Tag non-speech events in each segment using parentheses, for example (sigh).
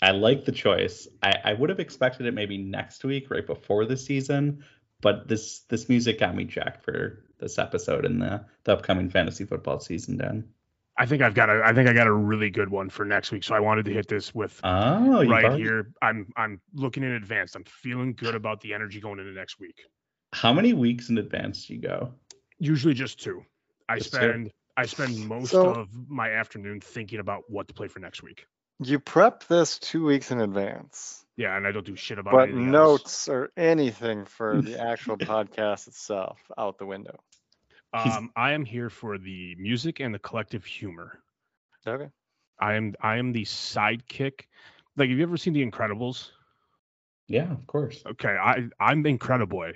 I like the choice. I, I would have expected it maybe next week, right before the season, but this this music got me jacked for this episode and the, the upcoming fantasy football season, Dan. I think I've got a I think I got a really good one for next week. So I wanted to hit this with Oh, right already- here. I'm I'm looking in advance. I'm feeling good about the energy going into next week. How many weeks in advance do you go? Usually just two. I Just two? spend I spend most So- of my afternoon thinking about what to play for next week. You prep this two weeks in advance, Yeah, and I don't do shit about but anything else. notes or anything for the actual (laughs) podcast itself out the window. He's- Um, I am here for the music and the collective humor. Okay. I am I am the sidekick. Like, have you ever seen The Incredibles? Yeah, of course. Okay, I I'm Incrediboy.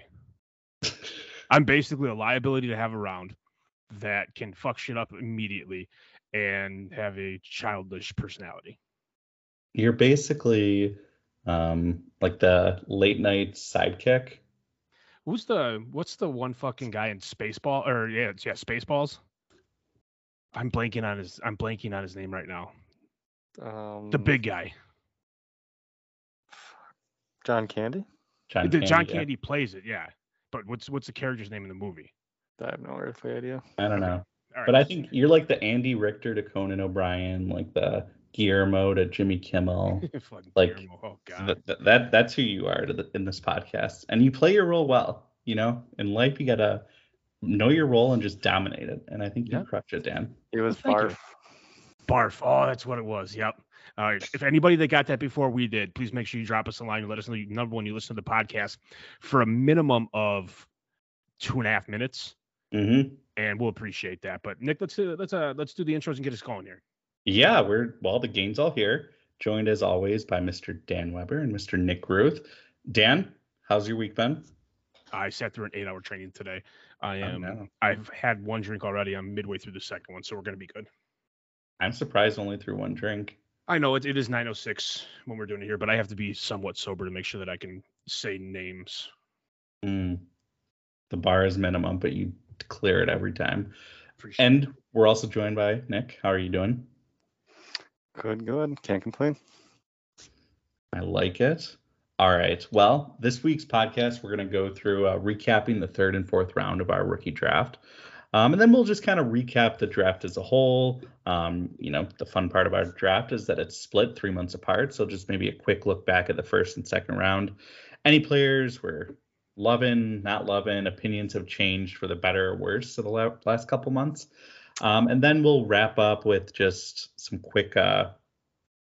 (laughs) I'm basically a liability to have around that can fuck shit up immediately and have a childish personality. You're basically um like the late night sidekick. Who's the what's the one fucking guy in Spaceball or yeah it's, yeah Spaceballs? I'm blanking on his I'm blanking on his name right now. Um, The big guy. John Candy. John Candy. John yeah. Plays it, yeah. But what's what's the character's name in the movie? I have no earthly idea. I don't know. All But I think you're like the Andy Richter to Conan O'Brien, like the Guillermo to Jimmy Kimmel. (laughs) Fucking like, Guillermo, oh god. that, that, that that's who you are to the, in this podcast, and you play your role well. You know, in life you gotta know your role and just dominate it. And I think you Yeah. crushed it, Dan. It was thank you. barf. Barf. Oh, that's what it was. Yep. All right. If anybody that got that before we did, please make sure you drop us a line and let us know you number one you listen to the podcast for a minimum of two and a half minutes, Mm-hmm. and we'll appreciate that. But Nick, let's do let's uh let's do the intros and get us going here. Yeah, we're well. The gang's all here, joined as always by Mr. Dan Weber and Mr. Nick Ruth. Dan, how's your week been? I sat through an eight hour training today. I Oh, am no. I've had one drink already. I'm midway through the second one, so we're gonna be good. I'm surprised only through one drink. I know it, it is 906 when we're doing it here, but I have to be somewhat sober to make sure that I can say names. Mm. The bar is minimum, but you clear it every time. Appreciate And we're also joined by Nick. How are you doing? Good, good. Can't complain. I like it. All right. Well, this week's podcast, we're going to go through uh, recapping the third and fourth round of our rookie draft. Um, and then we'll just kind of recap the draft as a whole. Um, you know, the fun part of our draft is that it's split three months apart. So just maybe a quick look back at the first and second round. Any players we're loving, not loving, opinions have changed for the better or worse of the last couple months. Um, and then we'll wrap up with just some quick uh,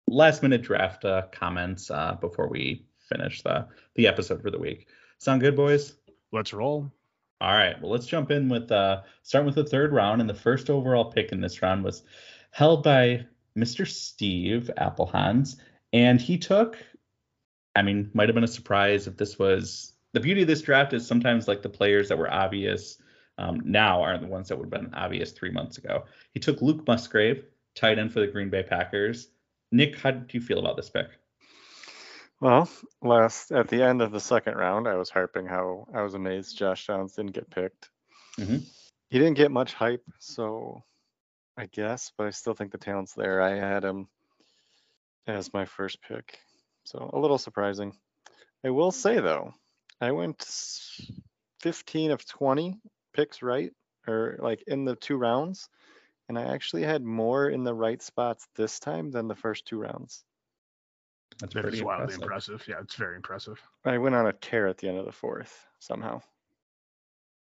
last minute draft uh, comments uh, before we finish the the episode for the week. Sound good, boys? Let's roll. All right. Well, let's jump in with uh, starting with the third round, and the first overall pick in this round was held by Mr. Steve Applehans, and he took. I mean, might have been a surprise if this was the beauty of this draft is sometimes like the players that were obvious um, now aren't the ones that would have been obvious three months ago. He took Luke Musgrave, tight end for the Green Bay Packers. Nick, how did you feel about this pick? Well, last at the end of the second round, I was harping how I was amazed Josh Downs didn't get picked. Mhm. He didn't get much hype, so I guess, but I still think the talent's there. I had him as my first pick, so a little surprising. I will say though, I went 15 of 20 picks right, or like in the two rounds, and I actually had more in the right spots this time than the first two rounds. That's That pretty is wildly impressive. impressive. Yeah, it's very impressive. I went on a tear at the end of the fourth somehow.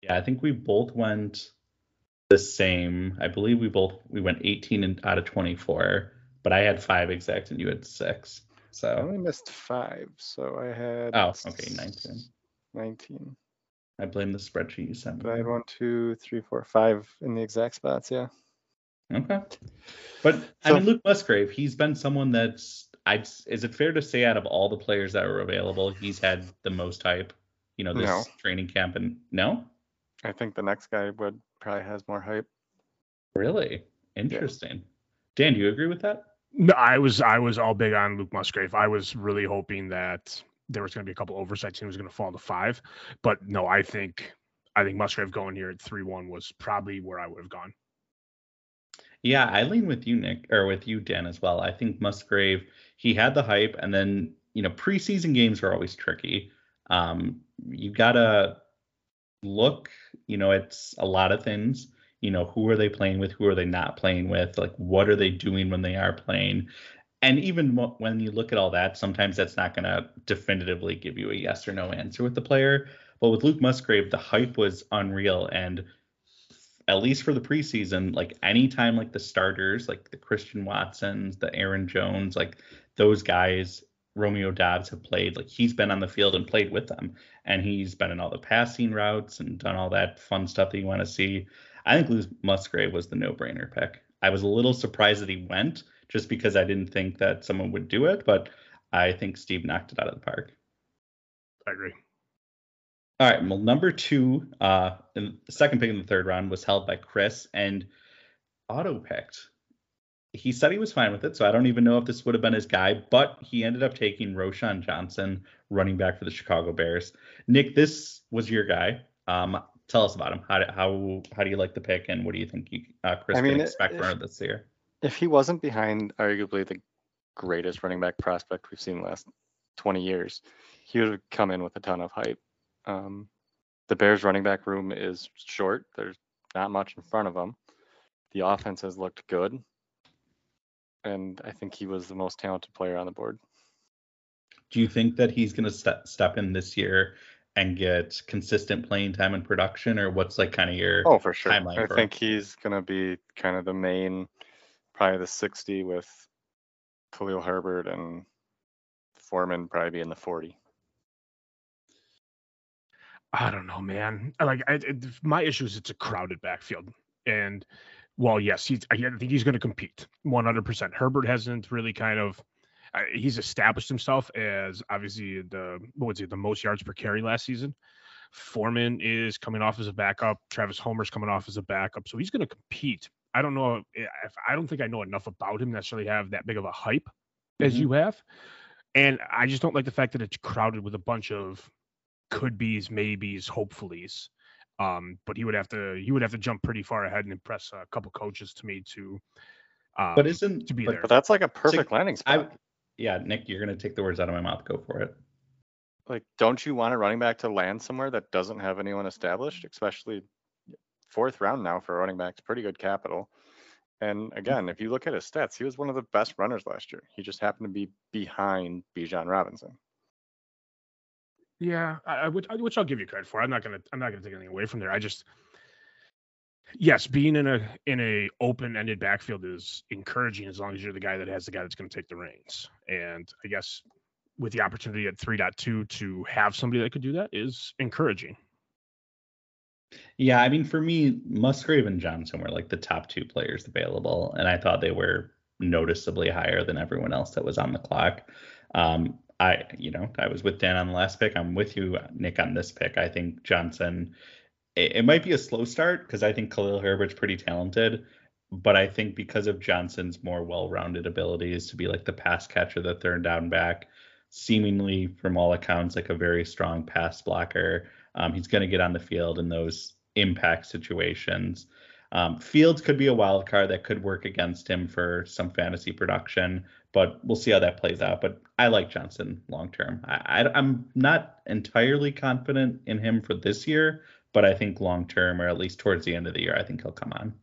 Yeah, I think we both went the same. I believe we both we went 18 and out of 24, but I had five exact and you had six. So I So only missed five, so I had. oh, okay, 19. 19. I blame the spreadsheet you sent me. But I had one, two, three, four, five in the exact spots. Yeah. Okay, but I mean Luke Musgrave, he's been someone that's I is it fair to say out of all the players that were available, he's had the most hype. You know, this No. training camp and no, I think the next guy would probably has more hype. really interesting. Dan, do you agree with that? No, I was I was all big on Luke Musgrave. I was really hoping that there was going to be a couple oversights and he was going to fall to five, but no, I think I think Musgrave going here at three one was probably where I would have gone. Yeah, I lean with you, Nick, or with you, Dan, as well. I think Musgrave, he had the hype, and then you know preseason games are always tricky. Um, you gotta look, you know, it's a lot of things you know who are they playing with who are they not playing with like what are they doing when they are playing and even when you look at all that sometimes that's not going to definitively give you a yes or no answer with the player. But with luke musgrave the hype was unreal. And at least for the preseason like anytime like the starters like the christian watsons the aaron jones like those guys romeo doubs have played like he's been on the field and played with them. And he's been in all the passing routes and done all that fun stuff that you want to see. I think Luke Musgrave was the no-brainer pick. I was a little surprised that he went just because I didn't think that someone would do it, but I think Steve knocked it out of the park. I agree. All right, well, number two, uh, the second pick in the third round was held by Chris and auto picked. He said he was fine with it, so I don't even know if this would have been his guy, but he ended up taking Roschon Johnson, running back for the Chicago Bears. Nick, this was your guy. Um, tell us about him. How do, how how do you like the pick, and what do you think you, uh, Chris I mean, can expect from this year? If he wasn't behind arguably the greatest running back prospect we've seen the last 20 years, he would have come in with a ton of hype. Um, the Bears running back room is short. There's not much in front of them. The offense has looked good. And I think he was the most talented player on the board. Do you think that he's going to step step in this year and get consistent playing time and production, or what's like kind of your oh for sure? I for think he's gonna be kind of the main, probably the 60 with Khalil Herbert and Foreman probably be in the 40. I don't know, man. Like, I, it, my issue is it's a crowded backfield, and well, yes, he's. I think he's going to compete 100%. Herbert hasn't really kind of he's established himself as obviously the what was it the most yards per carry last season. Foreman is coming off as a backup. Travis Homer's coming off as a backup, so he's going to compete. I don't know if I don't think I know enough about him necessarily have that big of a hype mm-hmm. as you have, and I just don't like the fact that it's crowded with a bunch of could be's, maybes, hopefullys. Um, but he would have to he would have to jump pretty far ahead and impress a couple coaches to me to. Um, but isn't to be but, there? But that's like a perfect landing spot. I, yeah, Nick, you're gonna take the words out of my mouth. Go for it. Like, don't you want a running back to land somewhere that doesn't have anyone established, especially fourth round now for running backs, pretty good capital. And mm. again, if you look at his stats, he was one of the best runners last year. He just happened to be behind Bijan Robinson. Yeah, I, which, which I'll give you credit for. I'm not gonna I'm not gonna take anything away from there. I just yes, being in a in a open ended backfield is encouraging as long as you're the guy that has the guy that's going to take the reins. And I guess with the opportunity at 3.2 to have somebody that could do that is encouraging. Yeah, I mean for me, Musgrave and Johnson were like the top two players available, and I thought they were noticeably higher than everyone else that was on the clock. Um, I, you know, I was with Dan on the last pick. I'm with you, Nick, on this pick. I think Johnson it, it might be a slow start because I think Khalil Herbert's pretty talented, but I think because of Johnson's more well-rounded abilities to be like the pass catcher, the third down back, seemingly from all accounts like a very strong pass blocker. Um, he's going to get on the field in those impact situations. Um, Fields could be a wild card that could work against him for some fantasy production, but we'll see how that plays out. But I like Johnson long term. I, am not entirely confident in him for this year, but I think long term, or at least towards the end of the year, I think he'll come on.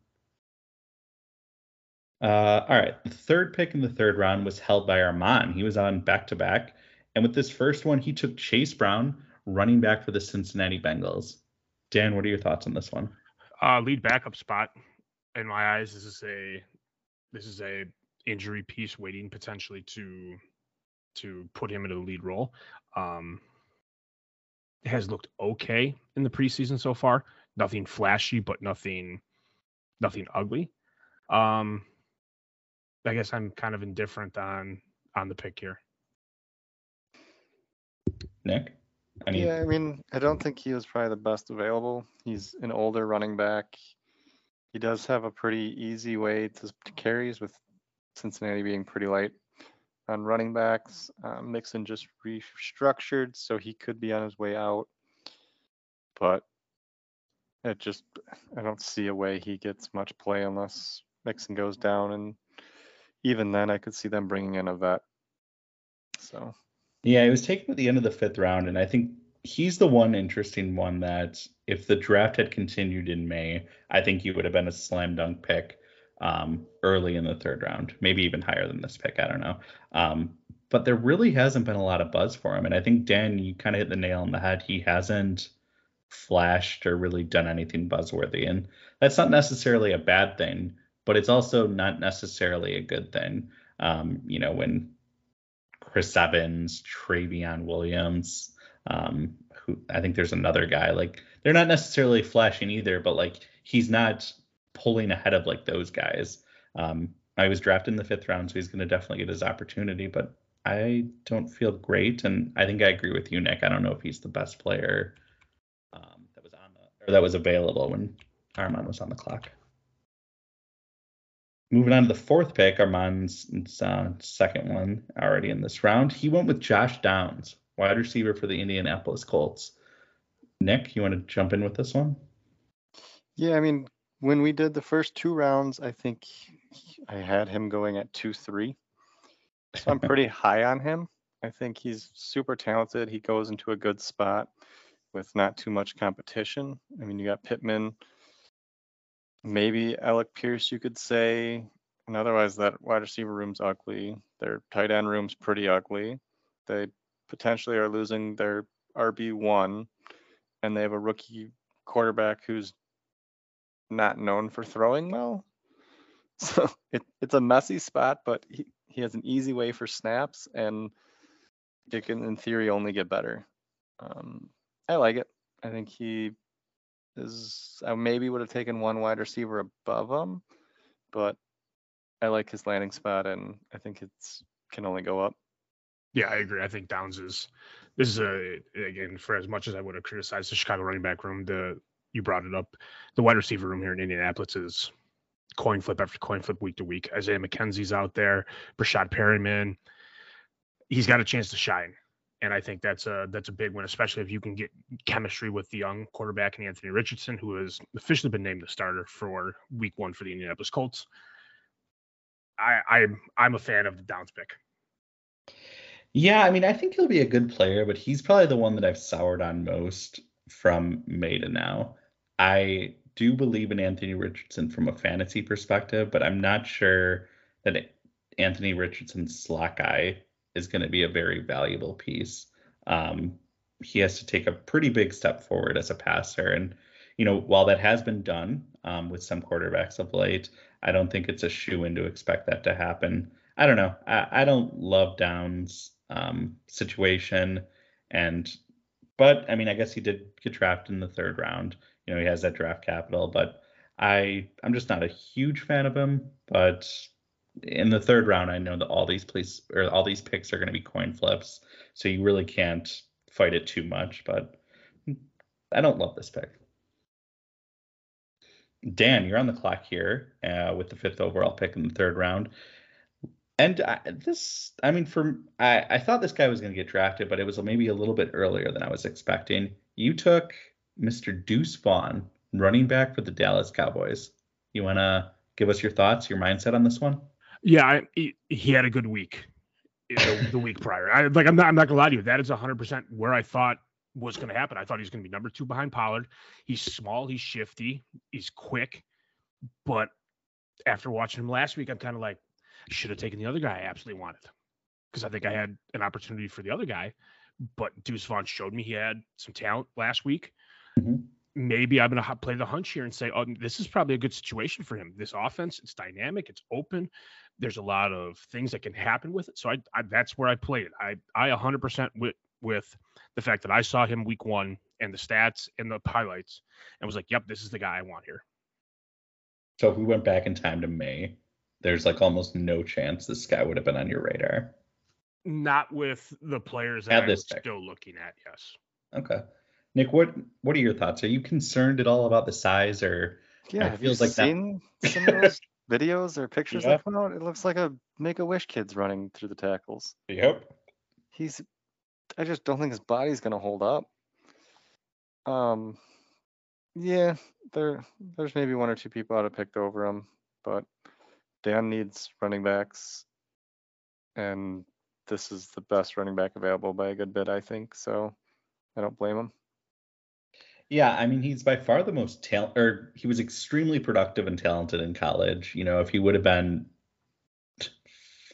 Uh, all right, the third pick in the third round was held by Armand. He was on back to back, and with this first one, he took Chase Brown, running back for the Cincinnati Bengals. Dan, what are your thoughts on this one? Uh, lead backup spot. In my eyes, this is a this is a injury piece waiting potentially to to put him in a lead role. Um, has looked okay in the preseason so far. Nothing flashy, but nothing nothing ugly. Um I guess I'm kind of indifferent on on the pick here. Nick? Yeah, I mean, I don't think he was probably the best available. He's an older running back. He does have a pretty easy way to, to carries with Cincinnati being pretty light on running backs. Um, Mixon just restructured, so he could be on his way out. But it just, I don't see a way he gets much play unless Mixon goes down. And even then, I could see them bringing in a vet. So. Yeah, he was taken at the end of the fifth round, and I think he's the one interesting one that if the draft had continued in May, I think he would have been a slam dunk pick um, early in the third round, maybe even higher than this pick. I don't know. Um, but there really hasn't been a lot of buzz for him. And I think, Dan, you kind of hit the nail on the head. He hasn't flashed or really done anything buzzworthy. And that's not necessarily a bad thing, but it's also not necessarily a good thing. Um, you know, when Chris Evans, Trayveon Williams, um, who I think there's another guy, like they're not necessarily flashing either, but like he's not pulling ahead of like those guys. Um, I was drafted in the fifth round, so he's going to definitely get his opportunity, but I don't feel great. And I think I agree with you, Nick. I don't know if he's the best player um, that was on the or that was available when Armand was on the clock. Moving on to the fourth pick, Armand's uh, second one already in this round. He went with Josh Downs, wide receiver for the Indianapolis Colts. Nick, you want to jump in with this one? Yeah, I mean, when we did the first two rounds, I think I had him going at 2 3. So I'm pretty (laughs) high on him. I think he's super talented. He goes into a good spot with not too much competition. I mean, you got Pittman, maybe Alec Pierce, you could say. And otherwise, that wide receiver room's ugly. Their tight end room's pretty ugly. They potentially are losing their RB1, and they have a rookie quarterback who's not known for throwing well. (laughs) So it, it's a messy spot, but he, he has an easy way for snaps, and it can, in theory, only get better. Um, I like it. I think he is. I maybe would have taken one wide receiver above him, but I like his landing spot, and I think it's can only go up. Yeah, I agree. I think Downs is this is a again for as much as I would have criticized the Chicago running back room, the you brought it up. The wide receiver room here in Indianapolis is coin flip after coin flip week to week. Isaiah McKenzie's out there, Breshad Perriman. He's got a chance to shine. And I think that's a that's a big win, especially if you can get chemistry with the young quarterback and Anthony Richardson, who has officially been named the starter for week one for the Indianapolis Colts. I, I'm I'm a fan of the Downs pick. Yeah, I mean, I think he'll be a good player, but he's probably the one that I've soured on most from May to now. I do believe in Anthony Richardson from a fantasy perspective, but I'm not sure that Anthony Richardson's slack guy is going to be a very valuable piece. Um, he has to take a pretty big step forward as a passer. And, you know, while that has been done um, with some quarterbacks of late, I don't think it's a shoe in to expect that to happen. I don't know. I, I don't love Downs' um, situation. And but I mean, I guess he did get drafted in the third round. You know, he has that draft capital, but I I'm just not a huge fan of him. But in the third round, I know that all these or all these picks are going to be coin flips, so you really can't fight it too much. But I don't love this pick. Dan, you're on the clock here uh, with the fifth overall pick in the third round. And I, this, I mean, for I, I thought this guy was going to get drafted, but it was maybe a little bit earlier than I was expecting. You took Mr. Deuce Vaughn, running back for the Dallas Cowboys. You want to give us your thoughts, your mindset on this one? Yeah, I, he, he, had a good week the, the week (laughs) prior. I, like, I'm not, I'm not gonna lie to you. That is 100 percent where I thought was going to happen. I thought he was going to be number two behind Pollard. He's small, he's shifty, he's quick, but after watching him last week, I'm kind of like, should have taken the other guy I absolutely wanted because I think I had an opportunity for the other guy. But Deuce Vaughn showed me he had some talent last week. Mm-hmm. Maybe I'm going to play the hunch here and say, oh, this is probably a good situation for him. This offense, it's dynamic, it's open. There's a lot of things that can happen with it. So I, I that's where I played it. I, I 100% with with the fact that I saw him week one and the stats and the highlights and was like, yep, this is the guy I want here. So if we went back in time to May, there's like almost no chance this guy would have been on your radar. Not with the players that I'm still looking at, yes. Okay. Nick, what what are your thoughts? Are you concerned at all about the size or yeah, it feels like seen that... some of those (laughs) videos or pictures Yep. that come out, it looks like a Make a Wish kid's running through the tackles. Yep. He's, I just don't think his body's gonna hold up. Um, yeah, there, there's maybe one or two people I'd have picked over him, but Dan needs running backs, and this is the best running back available by a good bit, I think. So I don't blame him. Yeah, I mean, he's by far the most talent, or he was extremely productive and talented in college. You know, if he would have been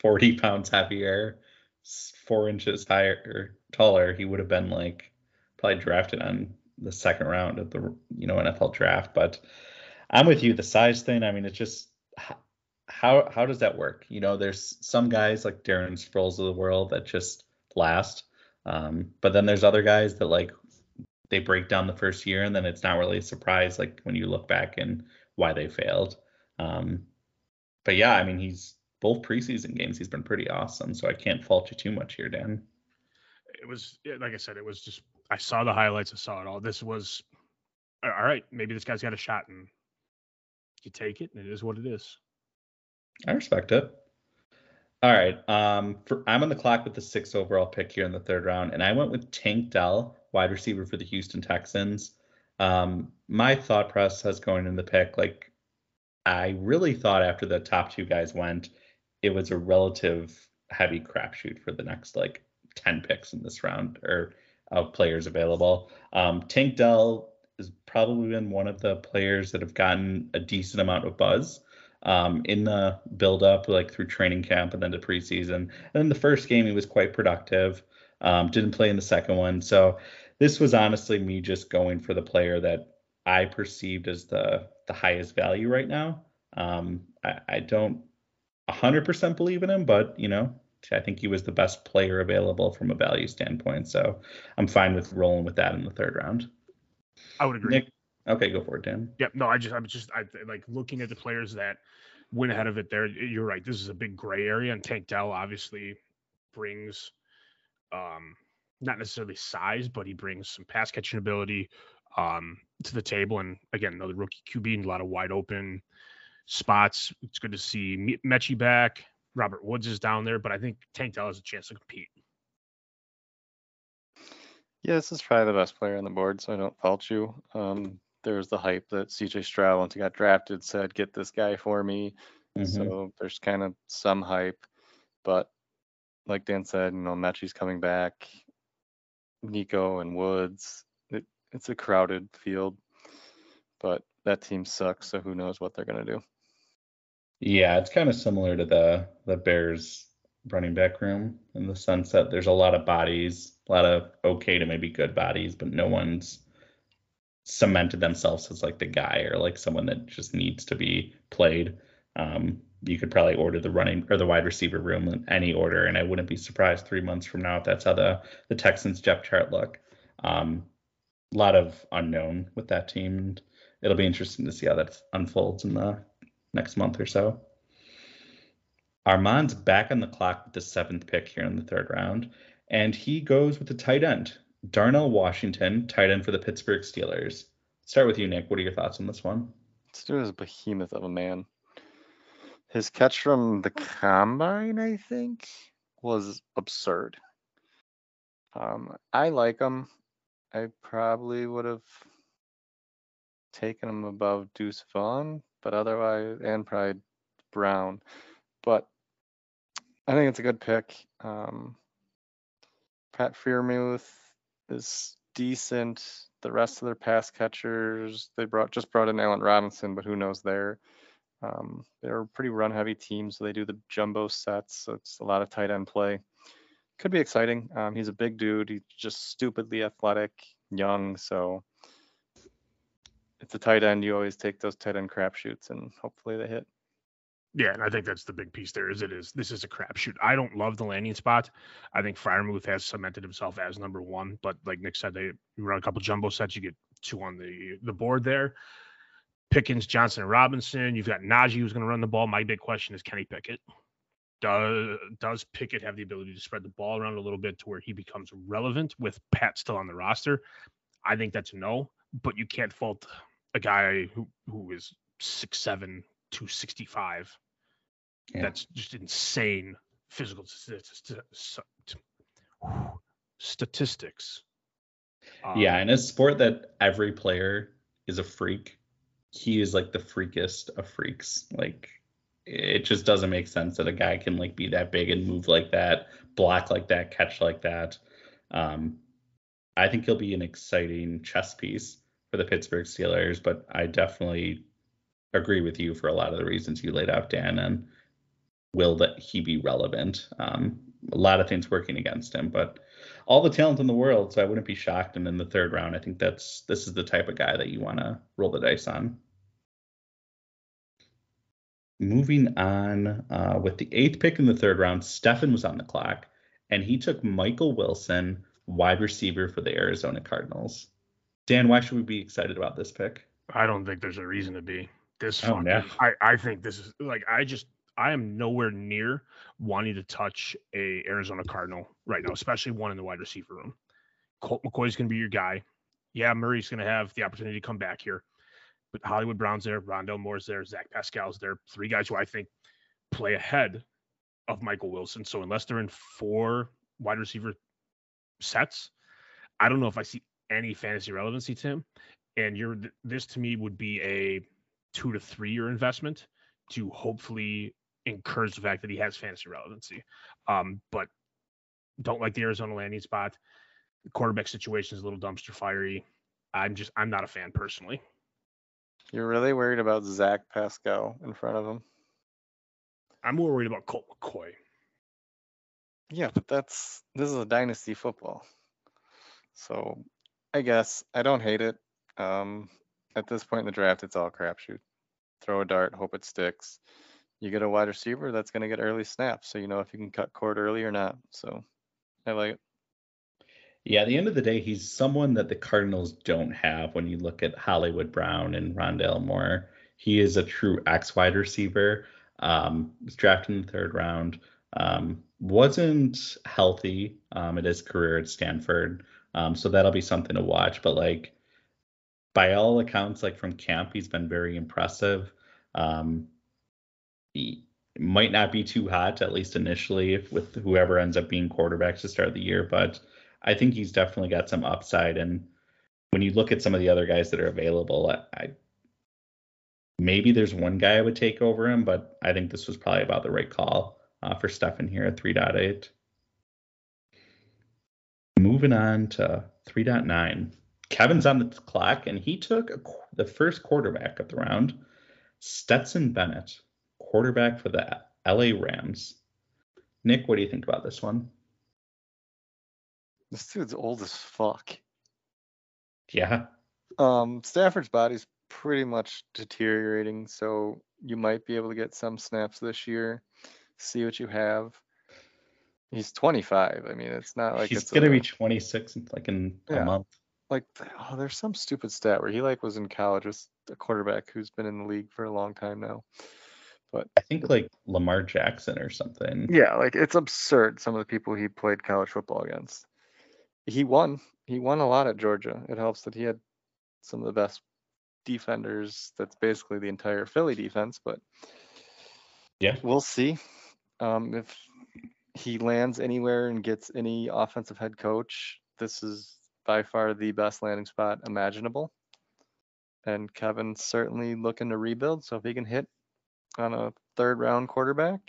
40 pounds heavier, four inches higher taller, he would have been like probably drafted on the second round of the you know NFL draft. But I'm with you. The size thing. I mean, it's just how how does that work? You know, there's some guys like Darren Sproles of the world that just last. Um, but then there's other guys that like they break down the first year and then it's not really a surprise like when you look back and why they failed. Um, but yeah, I mean he's both preseason games he's been pretty awesome, so I can't fault you too much here, Dan. It was like I said, it was just I saw the highlights, I saw it all. This was all right. Maybe this guy's got a shot, and you take it, and it is what it is. I respect it. All right. Um, for, I'm on the clock with the sixth overall pick here in the third round, and I went with Tank Dell, wide receiver for the Houston Texans. Um, my thought process going in the pick, like I really thought after the top two guys went, it was a relative heavy crapshoot for the next like 10 picks in this round or of players available. Um, Tank Dell has probably been one of the players that have gotten a decent amount of buzz um, in the build up, like through training camp and then to preseason. And then the first game, he was quite productive. Um, didn't play in the second one. So this was honestly me just going for the player that I perceived as the the highest value right now. Um, I, I don't 100% believe in him, but you know, I think he was the best player available from a value standpoint. So I'm fine with rolling with that in the third round. I would agree. Nick, okay, go for it, Dan. Yep. No, I just I'm just I like looking at the players that went ahead of it. There, you're right. This is a big gray area, and Tank Dell obviously brings, um, not necessarily size, but he brings some pass catching ability, um, to the table. And again, another rookie QB and a lot of wide open spots. It's good to see Me- Metchie back. Robert Woods is down there, but I think Tank Dell has a chance to compete. Yeah, this is probably the best player on the board, so I don't fault you. Um, there's the hype that CJ Stroud, once he got drafted, said, "Get this guy for me." Mhm. So there's kind of some hype, but like Dan said, you know, Metchie's coming back, Nico and Woods. It, it's a crowded field, but that team sucks. So who knows what they're gonna do? Yeah, it's kind of similar to the the Bears running back room in the sunset. there's a lot of bodies, a lot of okay to maybe good bodies, but no one's cemented themselves as like the guy or like someone that just needs to be played. Um, you could probably order the running or the wide receiver room in any order, and I wouldn't be surprised three months from now if that's how the the Texans depth chart look. Um, a lot of unknown with that team, and it'll be interesting to see how that unfolds in the next month or so. Armand's back on the clock with the seventh pick here in the third round, and he goes with the tight end, Darnell Washington, tight end for the Pittsburgh Steelers. Start with you, Nick. What are your thoughts on this one? This dude is a behemoth of a man. His catch from the combine, I think, was absurd. Um, I like him. I probably would have taken him above Deuce Vaughn, but otherwise, and probably Brown. But I think it's a good pick. Um, Pat Freiermuth is decent. The rest of their pass catchers, they brought just brought in Allen Robinson, but who knows there. Um, they're a pretty run heavy team, so they do the jumbo sets. So it's a lot of tight end play. Could be exciting. Um, he's a big dude. He's just stupidly athletic, young. So it's a tight end. You always take those tight end crapshoots, and hopefully they hit. Yeah, and I think that's the big piece there. Is it is this is a crapshoot. I don't love the landing spot. I think Freiermuth has cemented himself as number one, but like Nick said, they run a couple jumbo sets, you get two on the the board there. Pickens, Johnson, and Robinson. You've got Najee who's going to run the ball. My big question is Kenny Pickett. Does does Pickett have the ability to spread the ball around a little bit to where he becomes relevant with Pat still on the roster? I think that's no, but you can't fault a guy who who is six seven, 265. Yeah. That's just insane physical st- st- statistics. Um, yeah, in a sport that every player is a freak, he is like the freakest of freaks. Like it just doesn't make sense that a guy can like be that big and move like that, block like that, catch like that. Um, I think he'll be an exciting chess piece for the Pittsburgh Steelers, but I definitely agree with you for a lot of the reasons you laid out, Dan. And will that he be relevant? Um, a lot of things working against him, but all the talent in the world. So I wouldn't be shocked. And in the third round, I think that's this is the type of guy that you want to roll the dice on. Moving on uh, with the eighth pick in the third round, Stefan was on the clock, and he took Michael Wilson, wide receiver for the Arizona Cardinals. Dan, why should we be excited about this pick? I don't think there's a reason to be. This Oh, fucking, no. I, I think this is like I just I am nowhere near wanting to touch a Arizona Cardinal right now, especially one in the wide receiver room. Colt McCoy's gonna be your guy. Yeah, Murray's gonna have the opportunity to come back here. But Hollywood Brown's there, Rondale Moore's there, Zach Pascal's there. Three guys who I think play ahead of Michael Wilson. So unless they're in four wide receiver sets, I don't know if I see any fantasy relevancy to him. And you're this to me would be a two to three year investment to hopefully encourage the fact that he has fantasy relevancy. Um, but don't like the Arizona landing spot. The quarterback situation is a little dumpster fiery. I'm just I'm not a fan personally. You're really worried about Zach Pascal in front of him? I'm more worried about Colt McCoy. Yeah, but that's this is a dynasty football. So I guess I don't hate it. Um, at this point in the draft, it's all crapshoot. Throw a dart, hope it sticks. You get a wide receiver that's going to get early snaps, so you know if you can cut cord early or not. So I like it. Yeah, at the end of the day, he's someone that the Cardinals don't have when you look at Hollywood Brown and Rondale Moore. He is a true X wide receiver. Um, was drafted in the third round. Um, wasn't healthy um, his career at Stanford. Um, so that'll be something to watch. But like by all accounts, like from camp, he's been very impressive. Um, he might not be too hot, at least initially, if with whoever ends up being quarterback to start the year, but I think he's definitely got some upside. And when you look at some of the other guys that are available, I, I maybe there's one guy I would take over him, but I think this was probably about the right call uh, for Stefan here at 3.8. Moving on to 3.9. Kevin's on the clock, and he took a, the first quarterback of the round, Stetson Bennett, quarterback for the LA Rams. Nick, what do you think about this one? This dude's old as fuck. Yeah, Um, Stafford's body's pretty much deteriorating, so you might be able to get some snaps this year. See what you have. He's 25. I mean, it's not like he's it's gonna a- be 26 in like in a month. like oh, there's some stupid stat where he like was in college with a quarterback who's been in the league for a long time now. But I think like Lamar Jackson or something. Yeah, like it's absurd some of the people he played college football against. He won. He won a lot at Georgia. It helps that he had some of the best defenders. That's basically the entire Philly defense, but Yeah. we'll see. Um, if he lands anywhere and gets any offensive head coach, this is by far the best landing spot imaginable. And Kevin's certainly looking to rebuild. So if he can hit on a third round quarterback,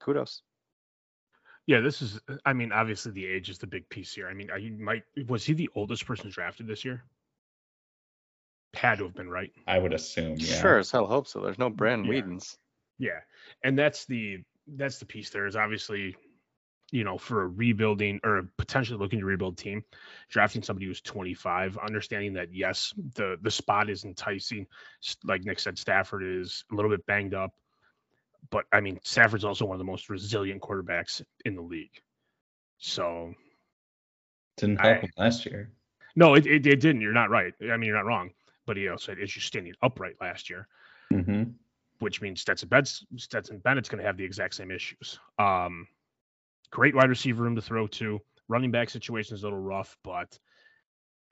kudos. Yeah, this is. Uh, I mean, obviously the age is the big piece here. I mean, I might was he the oldest person drafted this year? Had to have been right. I would assume. Yeah. Sure as hell hope so. There's no Brand Yeah. Weedens. Yeah, and that's the that's the piece. There is obviously, you know, for a rebuilding or a potentially looking to rebuild team, drafting somebody who's 25, understanding that yes, the the spot is enticing. Like Nick said, Stafford is a little bit banged up, but I mean, Stafford's also one of the most resilient quarterbacks in the league. So Didn't help I- him last year. no, it, it it didn't. You're not right. I mean, you're not wrong. But he also had issues standing upright last year. hmm which means Stetson, Bennett's, Stetson Bennett's going to have the exact same issues. Um, great wide receiver room to throw to. Running back situation is a little rough, but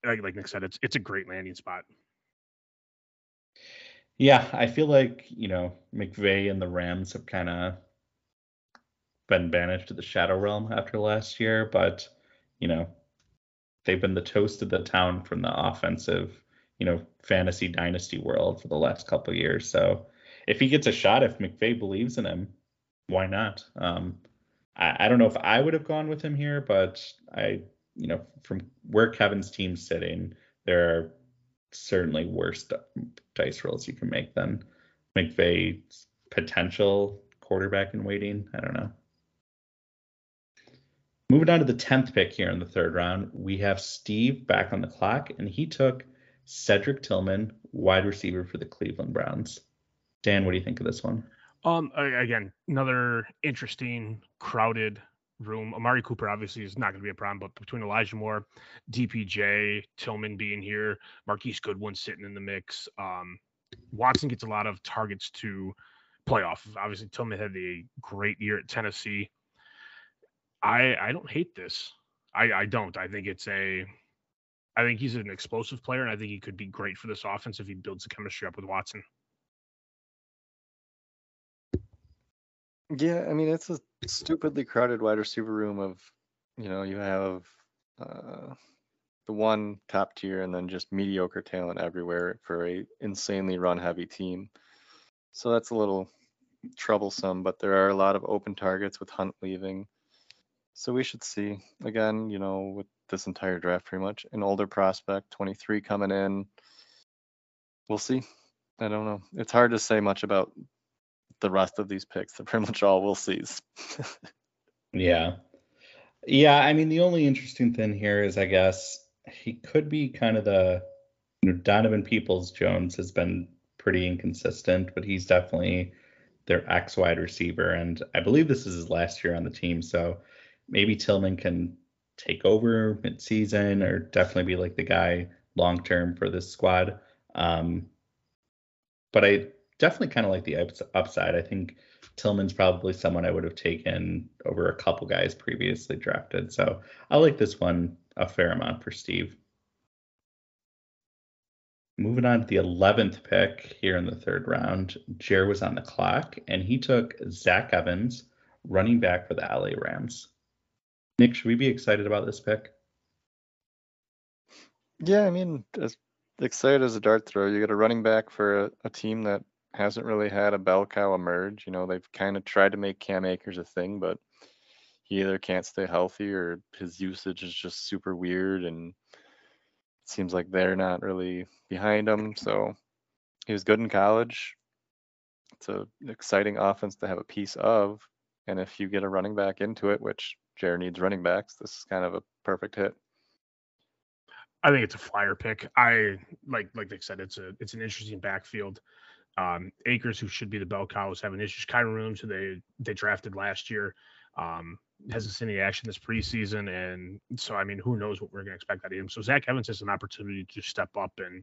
like, like Nick said, it's it's a great landing spot. Yeah, I feel like, you know, McVay and the Rams have kind of been banished to the shadow realm after last year, but, you know, they've been the toast of the town from the offensive, you know, fantasy dynasty world for the last couple years. So if he gets a shot, if McVay believes in him, why not? Um, I, I don't know if I would have gone with him here, but I, you know, from where Kevin's team's sitting, there are certainly worse dice rolls you can make than McVay's potential quarterback in waiting. I don't know. Moving on to the 10th pick here in the third round, we have Steve back on the clock, and he took Cedric Tillman, wide receiver for the Cleveland Browns. Dan, what do you think of this one? Um, again, another interesting, crowded room. Amari Cooper obviously is not going to be a problem, but between Elijah Moore, DPJ, Tillman being here, Marquise Goodwin sitting in the mix, um, Watson gets a lot of targets to play off. Obviously, Tillman had a great year at Tennessee. I I don't hate this. I I don't. I think it's a. I think he's an explosive player, and I think he could be great for this offense if he builds the chemistry up with Watson. Yeah, I mean it's a stupidly crowded wide receiver room of, you know, you have uh, the one top tier and then just mediocre talent everywhere for a insanely run heavy team. So that's a little troublesome, but there are a lot of open targets with Hunt leaving. So we should see again, you know, with this entire draft pretty much an older prospect, 23 coming in. We'll see. I don't know. It's hard to say much about the rest of these picks. They're pretty much all we'll see. yeah. Yeah, I mean the only interesting thing here is I guess he could be kind of the you know, Donovan Peoples Jones has been pretty inconsistent, but he's definitely their X wide receiver. And I believe this is his last year on the team. So maybe Tillman can take over mid-season or definitely be like the guy long term for this squad. Um, but I definitely kind of like the upside. I think Tillman's probably someone I would have taken over a couple guys previously drafted. So I like this one a fair amount for Steve. Moving on to the 11th pick here in the third round, Jer was on the clock and he took Zach Evans, running back for the LA Rams. Nick, should we be excited about this pick? Yeah, I mean, as excited as a dart throw, you get a running back for a, a team that hasn't really had a bell cow emerge. You know, they've kind of tried to make Cam Akers a thing, but he either can't stay healthy or his usage is just super weird and it seems like they're not really behind him. So he was good in college. It's an exciting offense to have a piece of. And if you get a running back into it, which Jared needs running backs, this is kind of a perfect hit. I think it's a flyer pick. I like like they said, it's a it's an interesting backfield. Um, Akers, who should be the bell cow, is having issues. Kyren Williams, who they they drafted last year, um, hasn't seen any action this preseason, and so I mean, who knows what we're going to expect out of him. So Zach Evans has an opportunity to step up and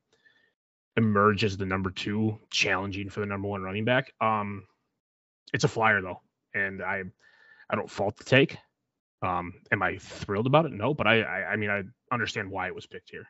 emerge as the number two, challenging for the number one running back. Um, it's a flyer though, and I I don't fault the take. Um, am I thrilled about it? No, but I, I I mean I understand why it was picked here.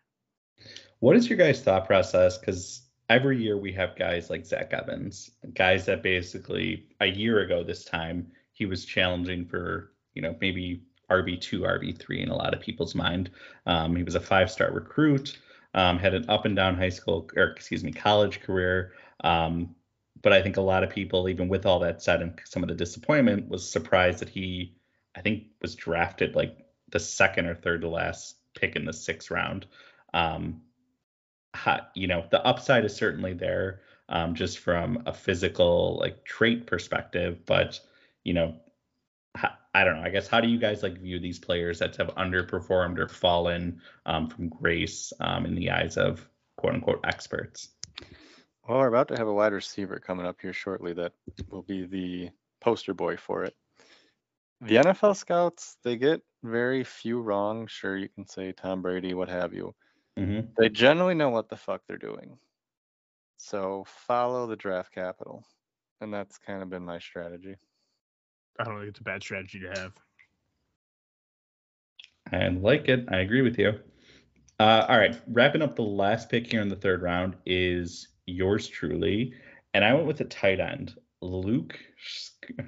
What is your guys' thought process? Because every year we have guys like Zach Evans, guys that basically a year ago this time he was challenging for you know maybe RB two, RB three in a lot of people's mind. Um, he was a five star recruit, um, had an up and down high school or excuse me college career. Um, but I think a lot of people, even with all that said and some of the disappointment, was surprised that he, I think, was drafted like the second or third to last pick in the sixth round. Um, you know, the upside is certainly there, um, just from a physical like trait perspective. But you know, I don't know. I guess how do you guys like view these players that have underperformed or fallen um, from grace um, in the eyes of quote unquote experts? Well, we're about to have a wide receiver coming up here shortly that will be the poster boy for it. The NFL scouts, they get very few wrong. Sure, you can say Tom Brady, what have you. Mm-hmm. They generally know what the fuck they're doing. So follow the draft capital. And that's kind of been my strategy. I don't think it's a bad strategy to have. I like it. I agree with you. Uh, all right, wrapping up the last pick here in the third round is yours truly, and I went with a tight end, Luke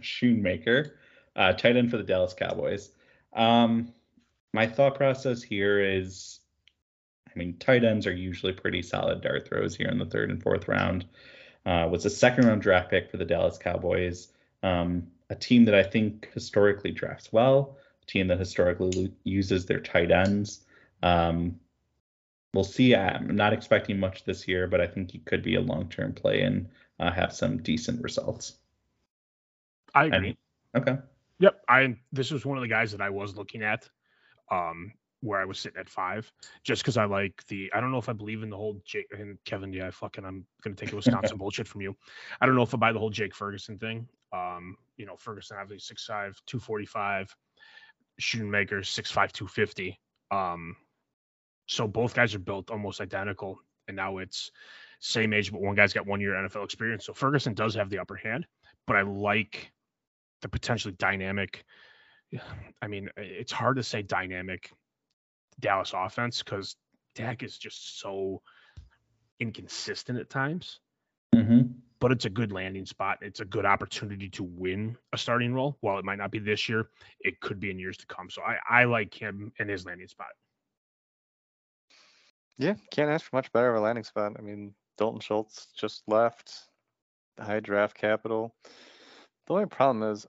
Schoonmaker, uh, tight end for the Dallas Cowboys. Um, my thought process here is, I mean, tight ends are usually pretty solid dart throws here in the third and fourth round. Uh, was a second round draft pick for the Dallas Cowboys, um, a team that I think historically drafts well, a team that historically uses their tight ends. Um, we'll see. I'm not expecting much this year, but I think he could be a long term play and uh, have some decent results. I agree. okay. Yep. I this was one of the guys that I was looking at. Um, where I was sitting at five, just because I like the. I don't know if I believe in the whole Jake and Kevin. Yeah, I fucking, I'm gonna take a Wisconsin (laughs) bullshit from you. I don't know if I buy the whole Jake Ferguson thing. Um, you know, Ferguson obviously 6'5", 245, Schoonmaker 6'5", 250. Um, so both guys are built almost identical, and now it's same age, but one guy's got one year NFL experience. So Ferguson does have the upper hand, but I like the potentially dynamic. (sighs) I mean, it's hard to say dynamic Dallas offense because Dak is just so inconsistent at times. Mm-hmm. But it's a good landing spot. It's a good opportunity to win a starting role. While it might not be this year, it could be in years to come. So I, I like him and his landing spot. Yeah, can't ask for much better of a landing spot. I mean, Dalton Schultz just left, The high draft capital. The only problem is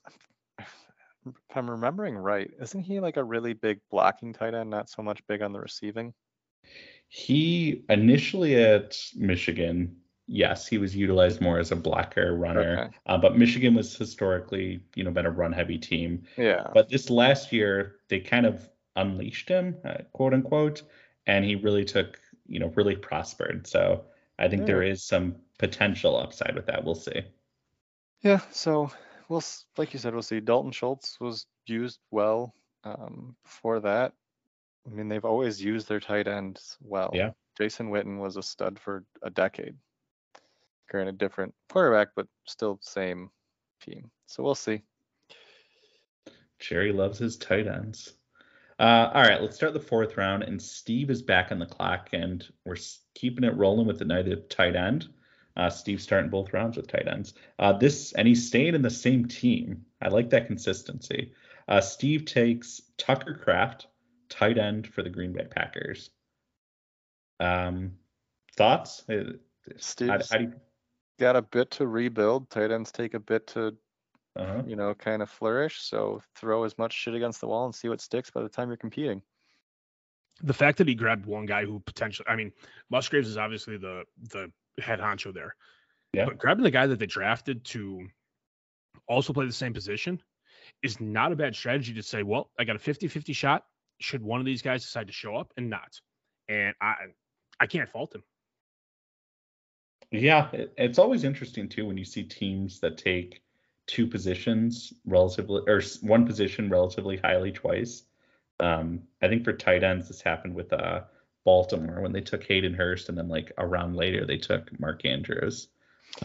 if I'm remembering right, isn't he like a really big blocking tight end, not so much big on the receiving? He initially at Michigan, yes, he was utilized more as a blocker runner, Okay. uh, but Michigan was historically, you know, been a run heavy team. Yeah. But this last year, they kind of unleashed him, uh, quote unquote, and he really took, you know, really prospered. So I think there is some potential upside with that. We'll see. Yeah, so we'll like you said, we'll see. Dalton Schultz was used well um, before that. I mean, they've always used their tight ends well. Yeah. Jason Witten was a stud for a decade. Granted, different quarterback, but still same team. So we'll see. Jerry loves his tight ends. Uh, all right, let's start the fourth round, and Steve is back on the clock, and we're keeping it rolling with another tight end. Uh, Steve's starting both rounds with tight ends. Uh, this and he's staying in the same team. I like that consistency. Uh, Steve takes Tucker Kraft, tight end for the Green Bay Packers. Um, thoughts? Uh, How, Steve's how do you, got a bit to rebuild. Tight ends take a bit to, uh you know, kind of flourish. So throw as much shit against the wall and see what sticks by the time you're competing. The fact that he grabbed one guy who potentially, I mean, Musgraves is obviously the the head honcho there. Yeah. But grabbing the guy that they drafted to also play the same position is not a bad strategy to say, well, I got a 50-50 shot. Should one of these guys decide to show up and not? And I I can't fault him. Yeah, it, it's always interesting too when you see teams that take two positions relatively, or one position relatively highly twice. Um, I think for tight ends, this happened with uh, Baltimore when they took Hayden Hurst, and then like a round later they took Mark Andrews.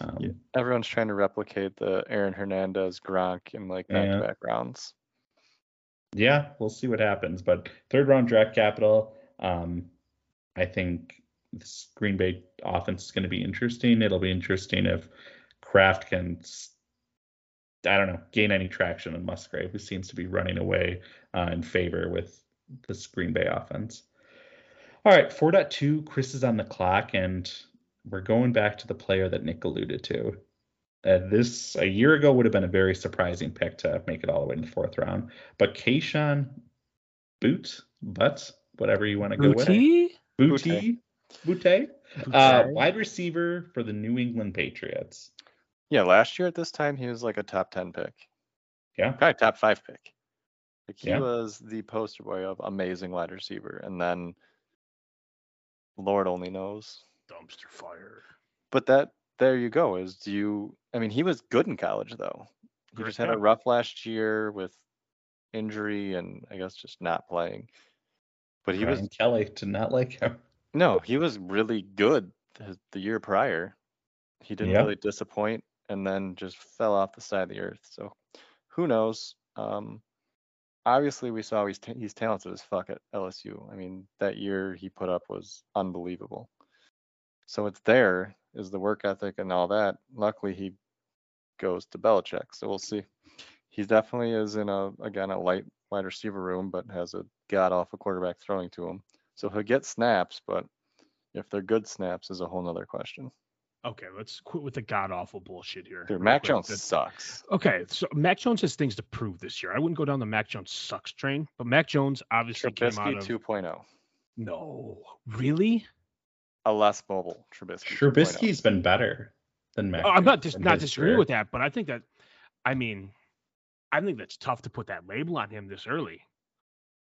Um, Yeah. Everyone's trying to replicate the Aaron Hernandez Gronk in like Yeah. back-to-back rounds. yeah, we'll see what happens. But third round draft capital, um, I think this Green Bay offense is going to be interesting. It'll be interesting if Kraft can, I don't know, gain any traction on Musgrave, who seems to be running away uh, in favor with this Green Bay offense. All right, 4.2, Chris is on the clock, and we're going back to the player that Nick alluded to. Uh, this a year ago would have been a very surprising pick to make it all the way in the fourth round, but Kayshon Boot, Butt, whatever you want to go with, Booty? Booty, Booty, uh, wide receiver for the New England Patriots. Yeah, last year at this time he was like a top 10 pick. Yeah. Probably top 5 pick. Like he Yeah. was the poster boy of amazing wide receiver and then Lord only knows. dumpster fire. But that there you go is do you I mean he was good in college though. He Great just had a rough last year with injury and I guess just not playing. But he was Kelly did not like him. No, he was really good the, the year prior. He didn't Yeah. really disappoint and then just fell off the side of the earth. So who knows? Um, obviously, we saw he's, ta- he's talented as fuck at LSU. I mean, that year he put up was unbelievable. So it's there. is the work ethic and all that. Luckily, he goes to Belichick, so we'll see. He definitely is in a again a light wide receiver room, but has a god awful quarterback throwing to him. So he'll get snaps, but if they're good snaps is a whole nother question. Okay, let's quit with the god awful bullshit here. Dude, Mac quick. Jones That- sucks. Okay, so Mac Jones has things to prove this year. I wouldn't go down the Mac Jones sucks train, but Mac Jones obviously came out Trubisky of 2.0. no, really. A less mobile Trubisky. 2.0. Trubisky's oh. been better than Mac. Oh, I'm not dis- not his disagreeing career. with that, but I think that, I mean, I think that's tough to put that label on him this early.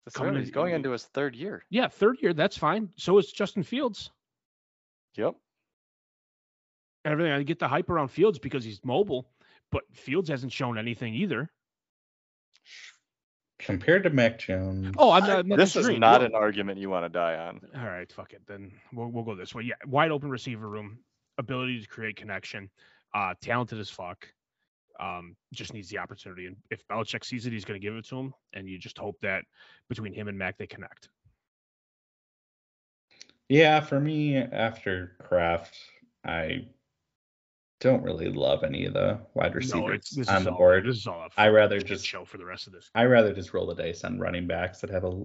This coming early, in- He's going into his third year. Yeah, third year, that's fine. So is Justin Fields. Yep. And everything. I get the hype around Fields because he's mobile, but Fields hasn't shown anything either. Compared to Mac Jones. Oh, I'm not. I'm not this is not No. an argument you want to die on. All right, fuck it. Then we'll we'll go this way. Yeah, wide open receiver room, ability to create connection, uh, talented as fuck. Um, just needs the opportunity, and if Belichick sees it, he's going to give it to him. And you just hope that between him and Mac, they connect. Yeah, for me, after Kraft, I don't really love any of the wide No, receivers it's, on the all, board. This is all a I rather just show for the rest of this. I rather just roll the dice on running backs that have a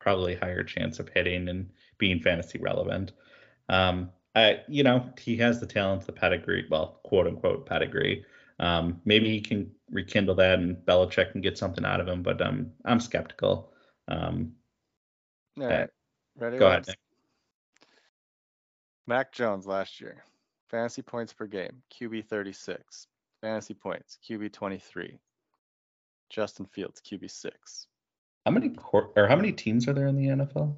probably higher chance of hitting and being fantasy relevant. Um, I, you know, he has the talent, the pedigree, well, quote unquote pedigree. Um, maybe he can rekindle that and Belichick can get something out of him, but um, I'm skeptical. Um, All Okay. right. Ready? go ahead. Nick. Mac Jones last year. Fantasy points per game, QB 36. Fantasy points, QB 23. Justin Fields, QB 6. How many court or how many teams are there in the NFL?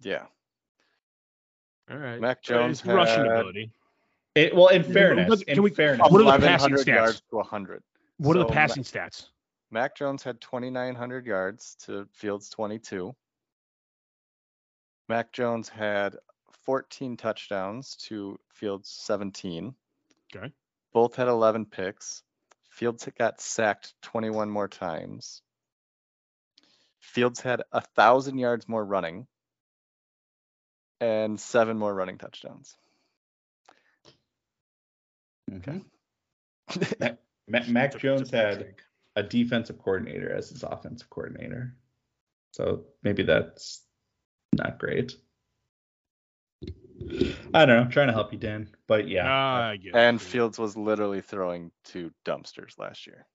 Yeah. All right, Mac Jones it's rushing had- ability. It, well, in Can we- fairness, can in we- fairness, What are the passing stats? yards to 100. What are So the Ma- passing stats? Mac Jones had 2,900 yards to Fields 22. Mac Jones had 14 touchdowns to Fields 17. Okay. Both had 11 picks. Fields got sacked 21 more times. Fields had a thousand yards more running and seven more running touchdowns. Mhm. Ma- Mac It's Jones it's a big had a defensive coordinator as his offensive coordinator. So maybe that's not great. I don't know. I'm trying to help you, Dan. But yeah. Ah, I get it. And Fields was literally throwing to dumpsters last year.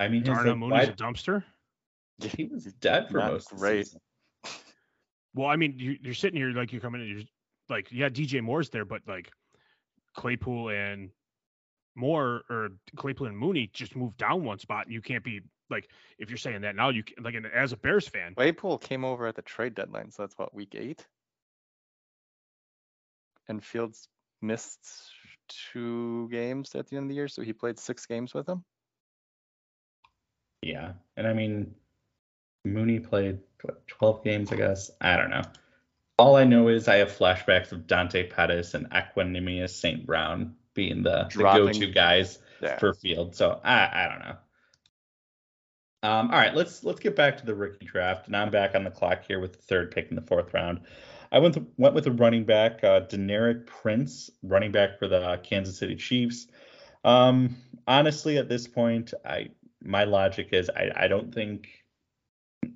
I mean, his Darnell like, Mooney's a dumpster. (laughs) he was dead for Not most of the great. season. Well, I mean, you, you're sitting here like you're coming in. You're like, yeah, DJ Moore's there, but like Claypool and Moore or Claypool and Mooney just moved down one spot. and You can't be like if you're saying that now. You can, like and as a Bears fan, Claypool came over at the trade deadline, so that's what week eight. And Fields missed two games at the end of the year, so he played six games with them. Yeah. And I mean, Mooney played what, 12 games, I guess. I don't know. All I know is I have flashbacks of Dante Pettis and Equanimous St. Brown being the, the go-to guys Yeah. for field. So I I don't know. Um, all right, let's let's get back to the rookie draft, and I'm back on the clock here with the third pick in the fourth round. I went went with a running back, uh, Deneric Prince, running back for the Kansas City Chiefs. Um, honestly, at this point, I my logic is I I don't think,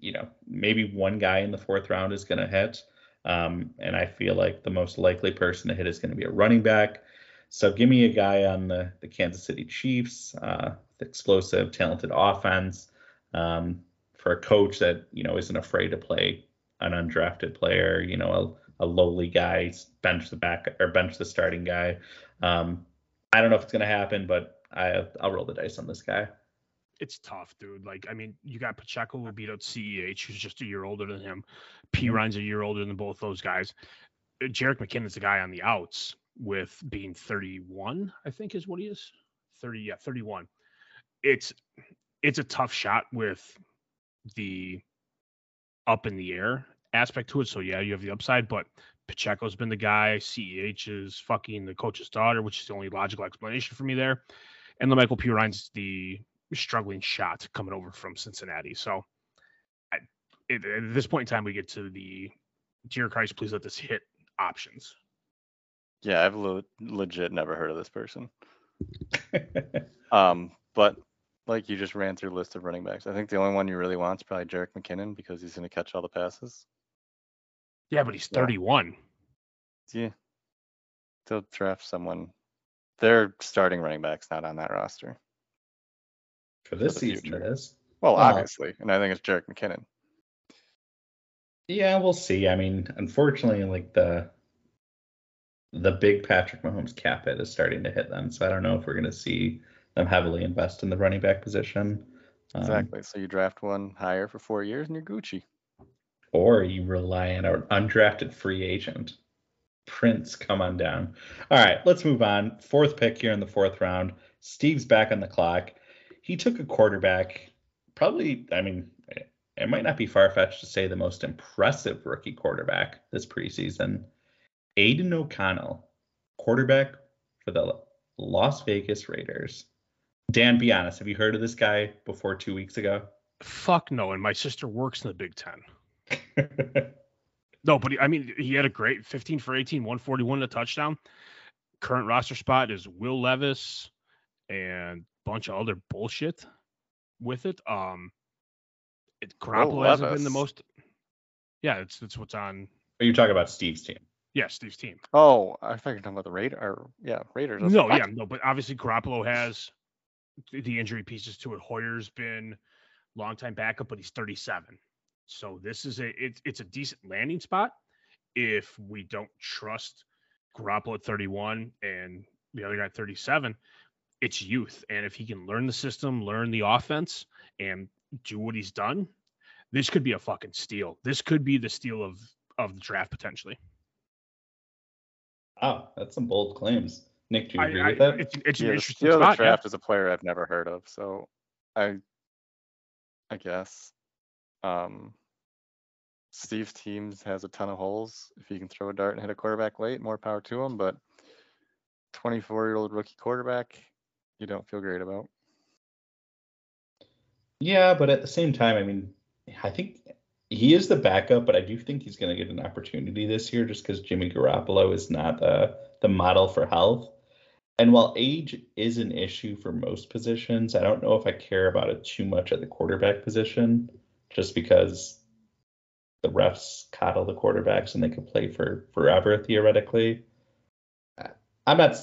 you know, maybe one guy in the fourth round is going to hit, um, and I feel like the most likely person to hit is going to be a running back. So give me a guy on the, the Kansas City Chiefs, uh, explosive, talented offense, um, for a coach that you know isn't afraid to play an undrafted player, you know, a, a lowly guy, bench the back or bench the starting guy. Um, I don't know if it's gonna happen, but I I'll roll the dice on this guy. it's tough, dude. Like, I mean, you got Pacheco who beat out CEH, who's just a year older than him. Perine's a year older than both those guys. Uh, Jerick McKinnon's the guy on the outs with being 31, I think is what he is. 30, yeah, 31. It's it's a tough shot with the up in the air aspect to it. So yeah, you have the upside, but Pacheco's been the guy. CEH is fucking the coach's daughter, which is the only logical explanation for me there. And the Michael Perine's the struggling shot coming over from Cincinnati. So I, it, at this point in time, we get to the dear Christ, please let this hit options. Yeah, I've le- legit never heard of this person. (laughs) Um, but like you just ran through a list of running backs. I think the only one you really want is probably Jerick McKinnon because he's going to catch all the passes. Yeah, but he's 31. Yeah, they'll draft someone. They're starting running backs not on that roster. For this the season, future. it is. Well, Well- obviously, and I think it's Jerick McKinnon. Yeah, we'll see. I mean, unfortunately, like the the big Patrick Mahomes cap hit is starting to hit them. So I don't know if we're going to see them heavily invest in the running back position. Um, Exactly. So you draft one higher for four years and you're Gucci. or you rely on an undrafted free agent. Prince, come on down. All right, let's move on. Fourth pick here in the fourth round. Steve's back on the clock. He took a quarterback, probably, I mean, it might not be far fetched to say the most impressive rookie quarterback this preseason. Aidan O'Connell, quarterback for the Las Vegas Raiders. Dan, be honest, have you heard of this guy before two weeks ago? Fuck no. And my sister works in the Big Ten. (laughs) No, but he, I mean, he had a great 15 for 18, 141 and a touchdown. Current roster spot is Will Levis and a bunch of other bullshit with it. Um, it, Garoppolo hasn't been the most. Yeah, it's it's what's on. Are you talking about Steve's team? Yeah, Steve's team. Oh, I thought you were talking about the Raider. Or, yeah, Raiders. No, like, yeah, no, but obviously Garoppolo has th- the injury pieces to it. Hoyer's been longtime backup, but he's 37. So this is a it's it's a decent landing spot if we don't trust Garoppolo at 31 and the other guy at 37. It's youth, and if he can learn the system, learn the offense, and do what he's done, this could be a fucking steal. This could be the steal of of the draft potentially. Oh, that's some bold claims. Nick, do you I- agree I- with that? it's, it's yeah, the interesting steal of the spot. yeah. draft is a player I've never heard of. So I, I guess, um, Steve's teams has a ton of holes. If he can throw a dart and hit a quarterback late, more power to him. But 24 year old rookie quarterback, you don't feel great about. Yeah, but at the same time, I mean, I think he is the backup, but I do think he's going to get an opportunity this year just because Jimmy Garoppolo is not the the model for health. And while age is an issue for most positions, I don't know if I care about it too much at the quarterback position, just because the refs coddle the quarterbacks and they could play for forever theoretically. I'm not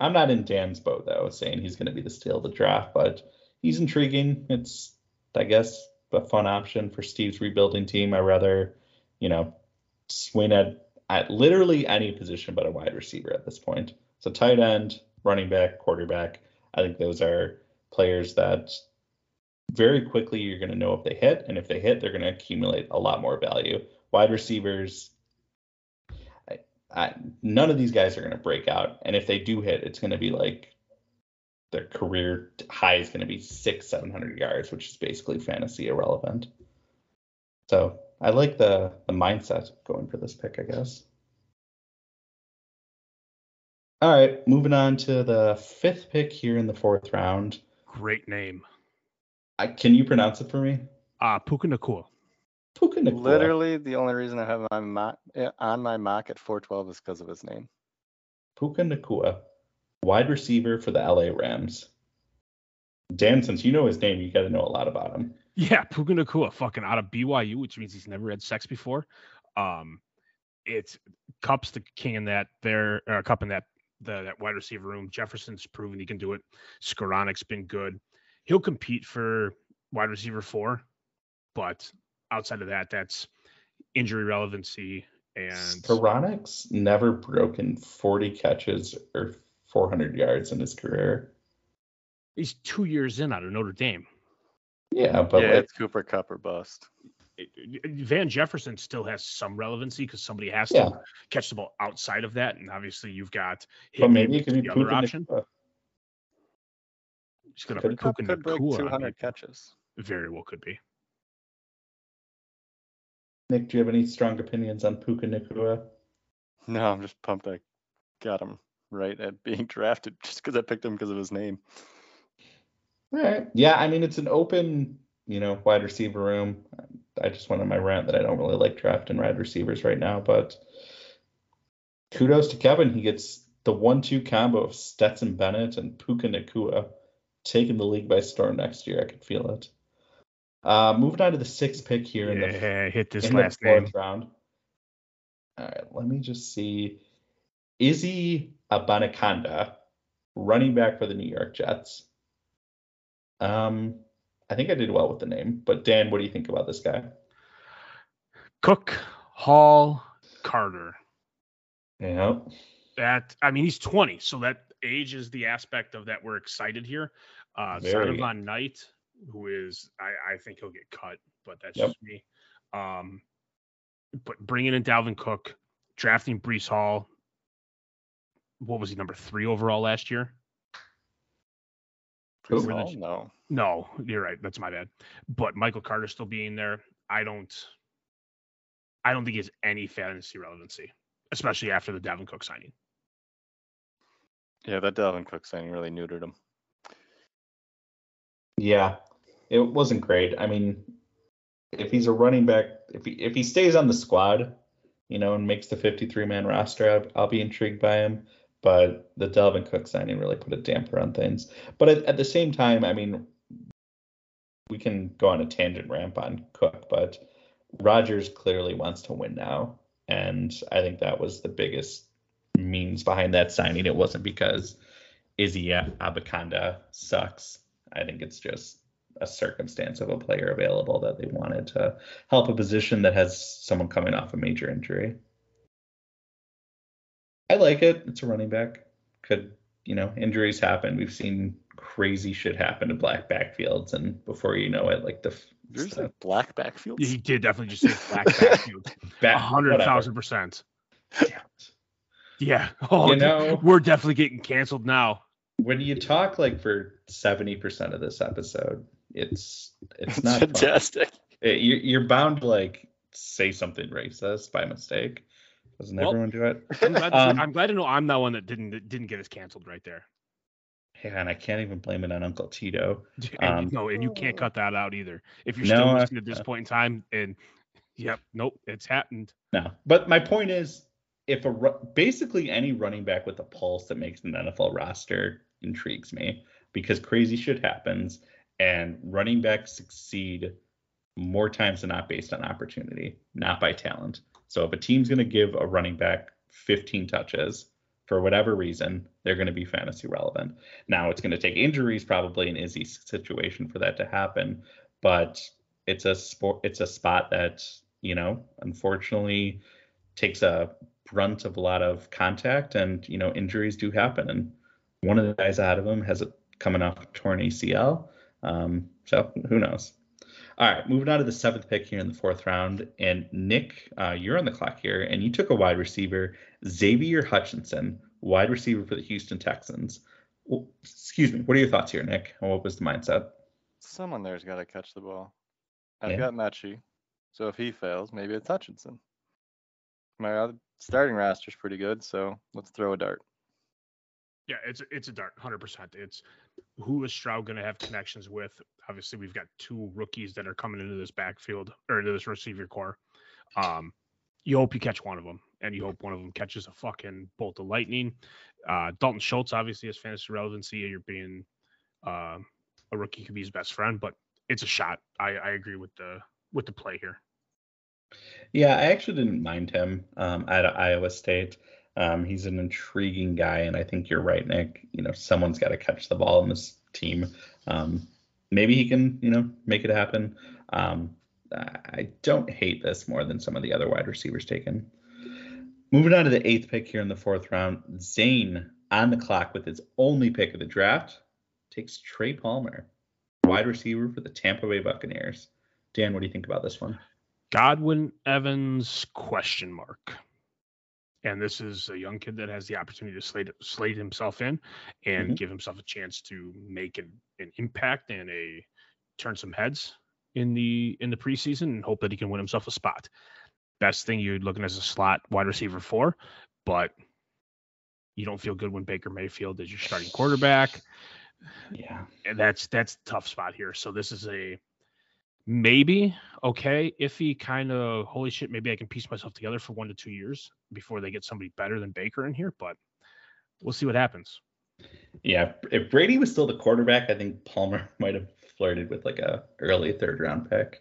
I'm not in Dan's boat though, saying he's going to be the steal of the draft, but he's intriguing. It's I guess a fun option for Steve's rebuilding team. I rather, you know, swing at at literally any position but a wide receiver at this point. So tight end, running back, quarterback. I think those are players that very quickly you're going to know if they hit, and if they hit, they're going to accumulate a lot more value. Wide receivers, I, I, none of these guys are going to break out, and if they do hit, it's going to be like their career high is going to be six, seven hundred yards, which is basically fantasy irrelevant. So I like the the mindset going for this pick, I guess. All right, moving on to the fifth pick here in the fourth round. Great name. I, can you pronounce it for me? Uh Puka Nacua. Puka Nacua. Literally, the only reason I have my mock eh, on my mock at 412 is because of his name. Puka Nacua, wide receiver for the LA Rams. Dan, since you know his name, you got to know a lot about him. Yeah, Puka Nacua, fucking out of BYU, which means he's never had sex before. Um, it's Kupp's the king in that there, uh, Cup in that the that wide receiver room. Jefferson's proven he can do it. Skowronek's been good. He'll compete for wide receiver four, but outside of that, that's injury relevancy and Skowronek's never broken 40 catches or 400 yards in his career. he's two years in out of Notre Dame. Yeah, but yeah, like, it's Cooper Kupp or bust. Van Jefferson still has some relevancy because somebody has yeah, to catch the ball outside of that, and obviously you've got but him maybe it could be the other Puka option. Nacua. He's gonna Could- Kupp could break 200 catches. very well could be. Nick, do you have any strong opinions on Puka Nacua? No, I'm just pumped I got him right at being (laughs) drafted just because I picked him because of his name. All right. Yeah, I mean it's an open, you know, wide receiver room. I just went on my rant that I don't really like drafting wide receivers right now, but kudos to Kevin. He gets the one-two combo of Stetson Bennett and Puka Nacua taking the league by storm next year. I can feel it. Uh, moving on to the sixth pick here in the hit this last fourth name. round. All right, let me just see. Izzy Abanikanda, running back for the New York Jets. Um, I think I did well with the name, but Dan, what do you think about this guy? Cook, Hall, Carter. Yeah, That I mean, he's 20, so that age is the aspect of that we're excited here. Uh, Very. Knight, who is I, I think he'll get cut, but that's Yep. just me. Um, but bringing in Dalvin Cook, drafting Breece Hall. What was he number three overall last year? Who? Were the- no. No, you're right. That's my bad. But Michael Carter still being there, I don't. I don't think he has any fantasy relevancy, especially after the Dalvin Cook signing. Yeah, that Dalvin Cook signing really neutered him. yeah, it wasn't great. I mean, if he's a running back, if he if he stays on the squad, you know, and makes the 53 man roster, I'll, I'll be intrigued by him. But the Dalvin Cook signing really put a damper on things. But at, at the same time, I mean, we can go on a tangent ramp on Cook, but Rodgers clearly wants to win now, and I think that was the biggest means behind that signing. It wasn't because Izzy Abakanda sucks. I think it's just a circumstance of a player available that they wanted to help a position that has someone coming off a major injury. I like it. It's a running back. Could, you know, injuries happen. We've seen crazy shit happen to black backfields, and before you know it, like the There's the like black backfields. Yeah, He did definitely just say black (laughs) backfield. A back- hundred whatever. thousand percent. Yeah. (laughs) Oh, You know- we're definitely getting canceled now. When you talk like for seventy percent of this episode, it's it's not fun. fantastic. It- you- you're bound to like say something racist by mistake. Doesn't Well, everyone do it? (laughs) I'm glad, to, Um, I'm glad to know I'm that one that didn't that didn't get us canceled right there. Yeah, and I can't even blame it on Uncle Tito. (laughs) And Um, no, and you can't cut that out either. If you're still listening at this point in time, and yep, nope, it's happened. No, but my point is, if a basically any running back with a pulse that makes an NFL roster intrigues me because crazy shit happens and running backs succeed more times than not based on opportunity, not by talent. So if a team's going to give a running back 15 touches for whatever reason, they're going to be fantasy relevant. Now it's going to take injuries probably in Izzy's situation for that to happen, but it's a sport it's a spot that, you know, unfortunately takes a brunt of a lot of contact and, you know, injuries do happen and one of the guys out of them has a coming off torn ACL. Um, so who knows? All right, moving on to the seventh pick here in the fourth round. And Nick, uh, you're on the clock here, and you took a wide receiver, Xavier Hutchinson, wide receiver for the Houston Texans. Well, excuse me, what are your thoughts here, Nick? And what was the mindset? Someone there's got to catch the ball. I've Yeah. got Metchie, so if he fails, maybe it's Hutchinson. My other starting roster's pretty good, so let's throw a dart. Yeah, it's it's a dart, hundred percent. It's who is Stroud going to have connections with? Obviously, we've got two rookies that are coming into this backfield or into this receiver core. Um, you hope you catch one of them, and you hope one of them catches a fucking bolt of lightning. Uh, Dalton Schultz obviously has fantasy relevancy. You're being uh, a rookie could be his best friend, but it's a shot. I, I agree with the with the play here. Yeah, I actually didn't mind him um, at Iowa State. Um, he's an intriguing guy, and I think you're right, Nick. You know, someone's got to catch the ball in this team. Um, maybe he can, you know, make it happen. Um, I don't hate this more than some of the other wide receivers taken. Moving on to the eighth pick here in the fourth round, Zane on the clock with his only pick of the draft takes Trey Palmer, wide receiver for the Tampa Bay Buccaneers. Dan, what do you think about this one? Godwin Evans question mark. And this is a young kid that has the opportunity to slate slate himself in and Mhm. give himself a chance to make an, an impact and a turn some heads in the in the preseason and hope that he can win himself a spot. Best thing you're looking as a slot wide receiver for, but you don't feel good when Baker Mayfield is your starting quarterback Yeah. and that's that's a tough spot here. So this is a maybe okay. Iffy kind of holy shit. Maybe I can piece myself together for one to two years before they get somebody better than Baker in here. But we'll see what happens. Yeah, if Brady was still the quarterback, I think Palmer (laughs) might have flirted with like a early third round pick.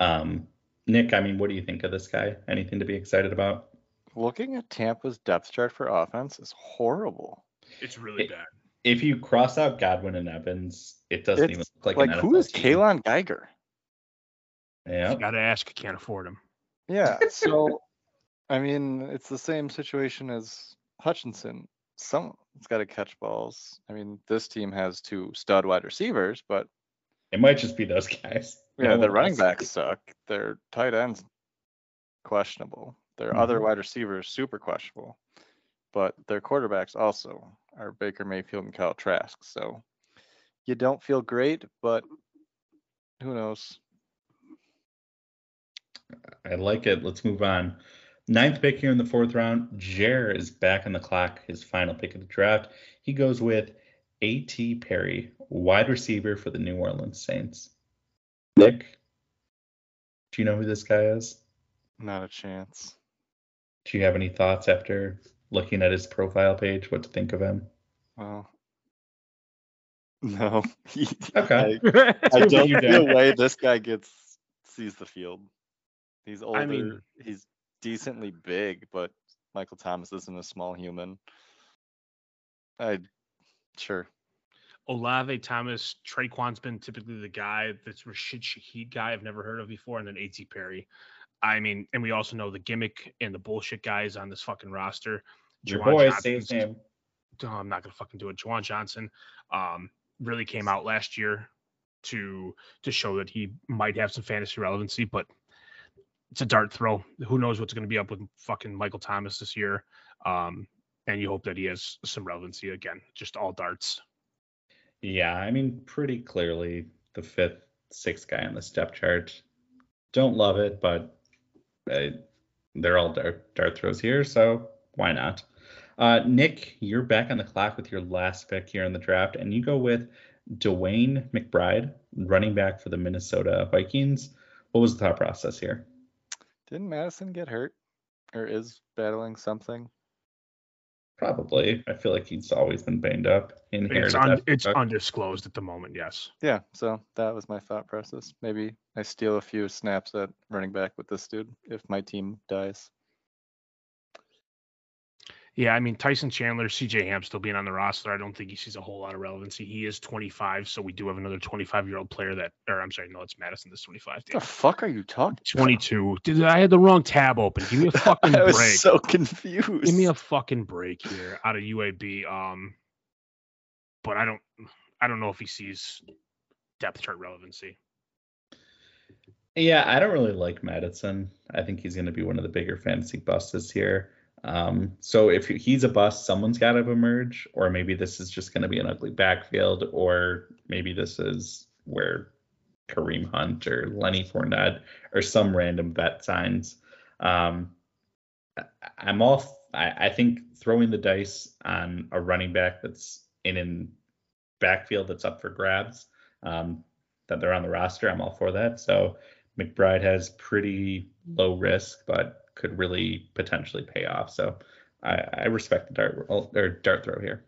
Um, Nick, I mean, what do you think of this guy? Anything to be excited about? Looking at Tampa's depth chart for offense is horrible. It's really It- bad. If you cross out Godwin and Evans, it doesn't even look like Like, an who NFL is team. Kaylon Geiger? Yeah, You got to ask. Can't afford him. Yeah. (laughs) So, I mean, it's the same situation as Hutchinson. Someone's got to catch balls. I mean, this team has two stud wide receivers, but it might just be those guys. yeah, No the running else. (laughs) backs suck. Their tight ends questionable. Their other Mhm. wide receivers super questionable. But their quarterbacks also are Baker Mayfield and Kyle Trask. So you don't feel great, but who knows? I like it. Let's move on. Ninth pick here in the fourth round. Jer is back on the clock. His final pick of the draft. He goes with A.T. Perry, wide receiver for the New Orleans Saints. Nick, do you know who this guy is? Not a chance. Do you have any thoughts after looking at his profile page? What to think of him? Well, (laughs) no. (laughs) Okay. I, I (laughs) don't you see a way this guy gets sees the field. He's older. I mean- he's decently big, but Michael Thomas isn't a small human. I sure. Olave Thomas, Tre'Quan's been typically the guy that's Rashid Shaheed guy I've never heard of before, and then A.T. Perry. I mean, and we also know the gimmick and the bullshit guys on this fucking roster. Your Juwan boy, say his Johnson's- name. oh, I'm not gonna fucking do it. Juwan Johnson um, really came out last year to to show that he might have some fantasy relevancy, but it's a dart throw. Who knows what's gonna be up with fucking Michael Thomas this year? Um, and you hope that he has some relevancy again. Just all darts. Yeah, I mean, pretty clearly the fifth, sixth guy on the step chart. Don't love it, but uh, they're all dart, dart throws here, so why not? Uh, Nick, you're back on the clock with your last pick here in the draft, and you go with DeWayne McBride, running back for the Minnesota Vikings. What was the thought process here? Didn't Mattison get hurt? Or is battling something? Probably. I feel like he's always been banged up. It's, Inherited un- it's undisclosed at the moment. Yes. Yeah, so that was my thought process. Maybe I steal a few snaps at running back with this dude if my team dies. Yeah, I mean Tyson Chandler, CJ Ham still being on the roster. I don't think he sees a whole lot of relevancy. He is 25, so we do have another 25 year old player that, or I'm sorry, no, it's Mattison. That's 25. What Damn. the fuck are you talking? about? 22. Did I had the wrong tab open? Give me a (laughs) fucking I was break. so confused. Give me a fucking break here out of UAB. Um, but I don't, I don't know if he sees depth chart relevancy. Yeah, I don't really like Mattison. I think he's going to be one of the bigger fantasy busts this year. Um, so if he's a bust, someone's got to emerge, or maybe this is just going to be an ugly backfield, or maybe this is where Kareem Hunt or Lenny Fournette or some random vet signs. Um, I'm all. I, I think throwing the dice on a running back that's in an backfield that's up for grabs, um, that they're on the roster. I'm all for that. So McBride has pretty low risk, but could really potentially pay off. So I, I respect the dart or dart throw here.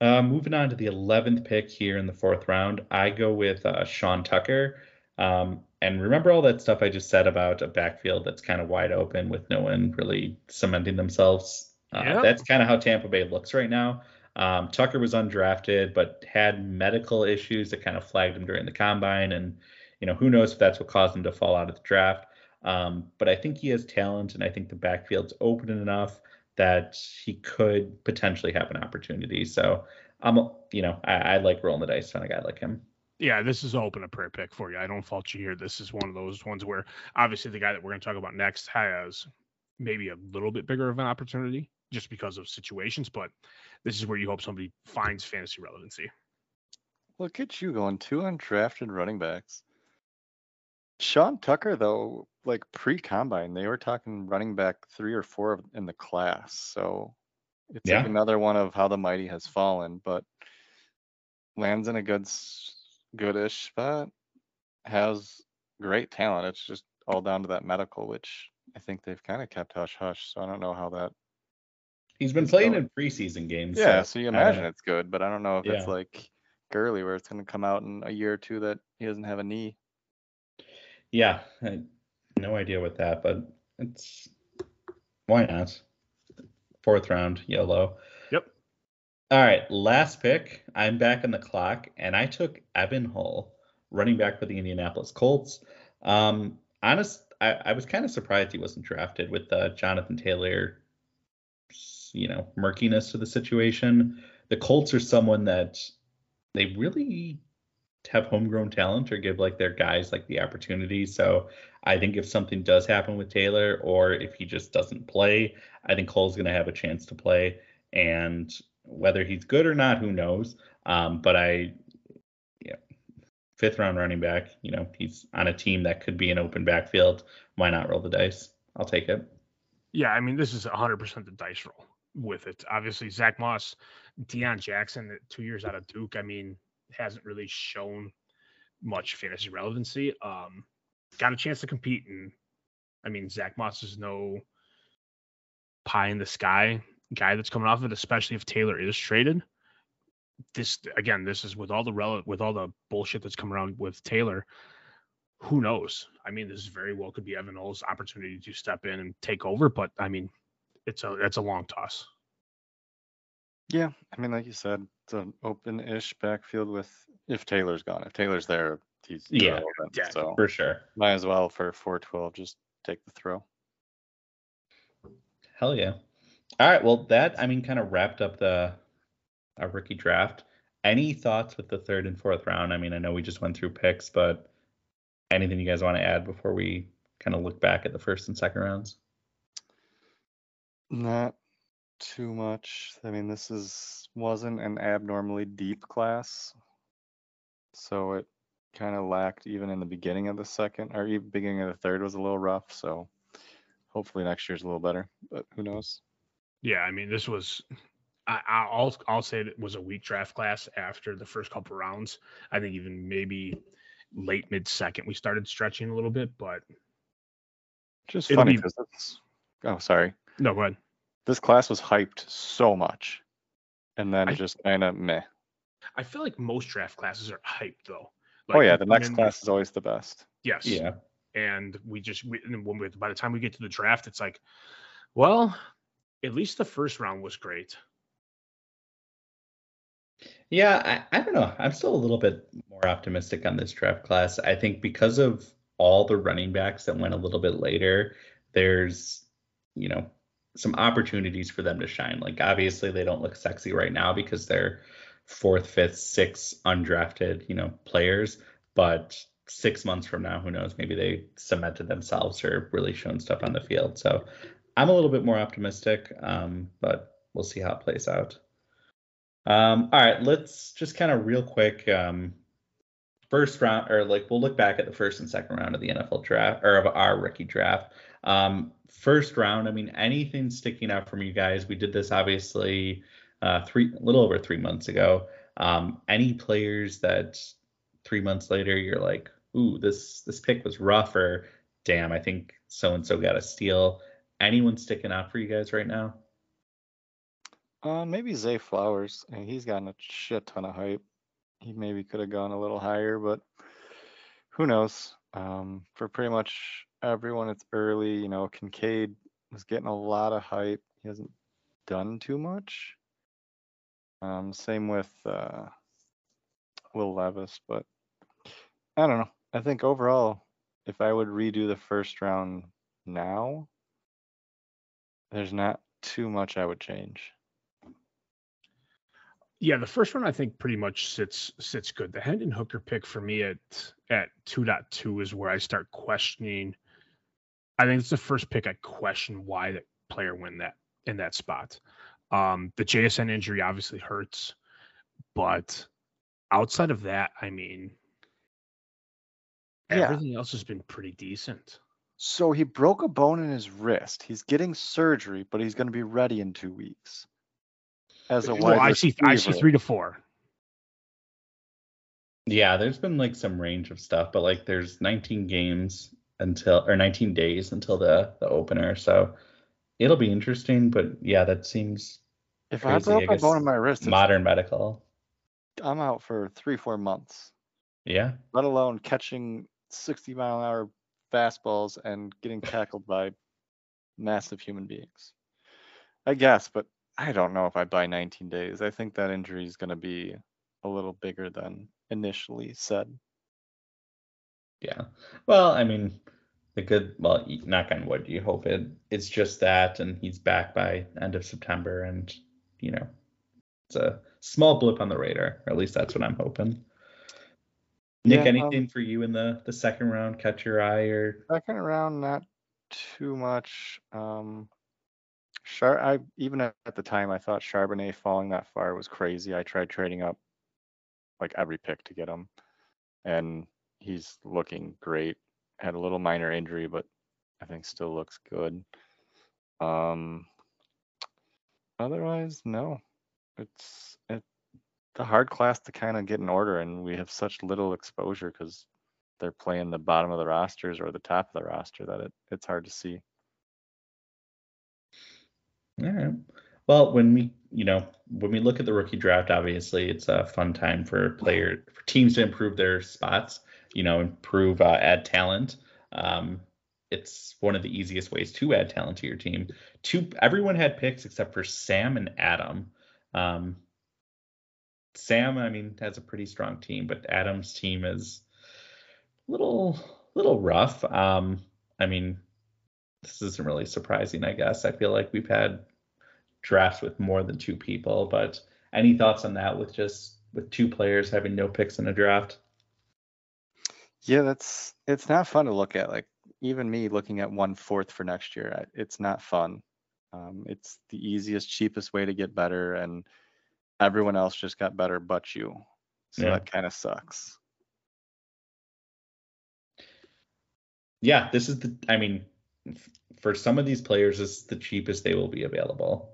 Uh, moving on to the 11th pick here in the fourth round, I go with uh, Sean Tucker. Um, and remember all that stuff I just said about a backfield that's kind of wide open with no one really cementing themselves. Uh. That's kind of how Tampa Bay looks right now. Um, Tucker was undrafted, but had medical issues that kind of flagged him during the combine, and you know who knows if that's what caused him to fall out of the draft. Um, but I think he has talent, and I think the backfield's open enough that he could potentially have an opportunity. So I'm, you know, I, I like rolling the dice on a guy like him. Yeah, this is open a prayer pick for you. I don't fault you here. This is one of those ones where obviously the guy that we're going to talk about next has maybe a little bit bigger of an opportunity just because of situations, but this is where you hope somebody finds fantasy relevancy. Look at you going two undrafted running backs. Sean Tucker, though, like pre combine, they were talking running back three or four in the class. So it's Yeah. like another one of how the mighty has fallen, but lands in a good, goodish spot. has great talent. It's just all down to that medical, which I think they've kind of kept hush hush. So I don't know how that. He's been playing going- in preseason games. Yeah, so you imagine it's good, but I don't know if it's like Gurley where it's going to come out in a year or two that he doesn't have a knee. Yeah, no idea what that, but it's why not? Fourth round, yellow. Yep. All right, last pick. I'm back on the clock, and I took Evan Hull, running back for the Indianapolis Colts. Um, honest, I, I was kind of surprised he wasn't drafted with uh, Jonathan Taylor. You know, murkiness to the situation. The Colts are someone that they really have homegrown talent or give like their guys like the opportunity. So I think if something does happen with Taylor or if he just doesn't play, I think Cole's going to have a chance to play. And whether he's good or not, who knows? Um, but I, yeah, fifth round running back, you know, he's on a team that could be an open backfield. Why not roll the dice? I'll take it. Yeah, I mean, this is 100% the dice roll with it. Obviously, Zach Moss, Deon Jackson, two years out of Duke, I mean, hasn't really shown much fantasy relevancy. Um, got a chance to compete, and I mean, Zach Moss is no pie in the sky guy that's coming off of it, especially if Taylor is traded. This again, this is with all the rel- with all the bullshit that's come around with Taylor. Who knows? I mean, this very well could be Evan Hull's opportunity to step in and take over, but I mean, it's a it's a long toss. Yeah, I mean, like you said, it's an open-ish backfield with if Taylor's gone. If Taylor's there, he's Yeah, yeah, so For sure. might as well for 412 just take the throw. Hell yeah. All right. Well, that, I mean, kind of wrapped up the our rookie draft. Any thoughts with the third and fourth round? I mean, I know we just went through picks, but anything you guys want to add before we kind of look back at the first and second rounds? Not too much. I mean, this is wasn't an abnormally deep class, so it kind of lacked even in the beginning of the second or even beginning of the third was a little rough. So hopefully next year's a little better, but who knows? Yeah, I mean, this was. I, I- I'll I'll say it was a weak draft class after the first couple rounds. I think even maybe late mid second we started stretching a little bit, but Just funny be-. Oh, sorry. no, go ahead. This class was hyped so much, and then I- just kind of meh. I feel like most draft classes are hyped though. Oh yeah, the next then- class is always the best. Yes. Yeah. and we just we, and when we, by the time we get to the draft, it's like, well, at least the first round was great. Yeah, I, I don't know. I'm still a little bit more optimistic on this draft class. I think because of all the running backs that went a little bit later, there's, you know, some opportunities for them to shine. Like obviously they don't look sexy right now because they're fourth, fifth, sixth undrafted, you know, players. But six months from now, who knows? Maybe they cemented themselves or really shown stuff on the field. So I'm a little bit more optimistic, um, but we'll see how it plays out. Um, all right, let's just kind of real quick. Um, first round, or like we'll look back at the first and second round of the NFL draft or of our rookie draft. Um, first round, I mean, anything sticking out from you guys? We did this obviously uh, three, a little over three months ago. Um, any players that three months later you're like, ooh, this this pick was rough, or damn, I think so and so got a steal. Anyone sticking out for you guys right now? Uh, maybe Zay Flowers. I mean, he's gotten a shit ton of hype. He maybe could have gone a little higher, but who knows? Um, for pretty much everyone, it's early. You know, Kincaid was getting a lot of hype. He hasn't done too much. Um, same with uh, Will Levis, but I don't know. I think overall, if I would redo the first round now, there's not too much I would change. Yeah, the first one I think pretty much sits sits good. The Hendon Hooker pick for me at at 2.2 is where I start questioning. I think it's the first pick I question why that player went that in that spot. Um, the JSN injury obviously hurts, but outside of that, I mean, Yeah. everything else has been pretty decent. So he broke a bone in his wrist. He's getting surgery, but he's going to be ready in two weeks. As a Well, I see I see three to four. Yeah, there's been like some range of stuff, but like there's 19 games until or 19 days until the the opener, so it'll be interesting. But yeah, that seems If I Crazy, broke I my guess bone in my wrist, modern medical. I'm out for three, four months. Yeah, Let alone catching 60 mile an hour fastballs and getting (laughs) tackled by massive human beings. I guess, but I don't know if I buy 19 days. I think that injury is going to be a little bigger than initially said. yeah. Well, I mean, the good. Well, knock on wood. You hope it. It's just that, and he's back by end of September, and you know, it's a small blip on the radar. Or at least that's what I'm hoping. Nick, Yeah, um, anything for you in the the second round? Catch your eye or Second round, not too much. Um, Char- I even at at the time I thought Charbonnet falling that far was crazy. I tried trading up like every pick to get him, and he's looking great. Had a little minor injury, but I think still looks good. Um, otherwise, no. It's it the hard class to kind of get in order, and we have such little exposure because they're playing the bottom of the rosters or the top of the roster that it, it's hard to see. All right. Well, when we, you know, when we look at the rookie draft, obviously it's a fun time for player for teams to improve their spots. You know, improve, uh, add talent. Um, it's one of the easiest ways to add talent to your team. Two, everyone had picks except for Sam and Adam. Um, Sam, I mean, has a pretty strong team, but Adam's team is a little, little rough. Um, I mean, this isn't really surprising, I guess. I feel like we've had drafts with more than two people, but any thoughts on that with just with two players having no picks in a draft? Yeah, that's it's not fun to look at. Like even me looking at one fourth for next year, it's not fun. Um, it's the easiest, cheapest way to get better, and everyone else just got better but you. So Yeah. that kind of sucks. Yeah, this is the I mean, for some of these players, this is the cheapest they will be available.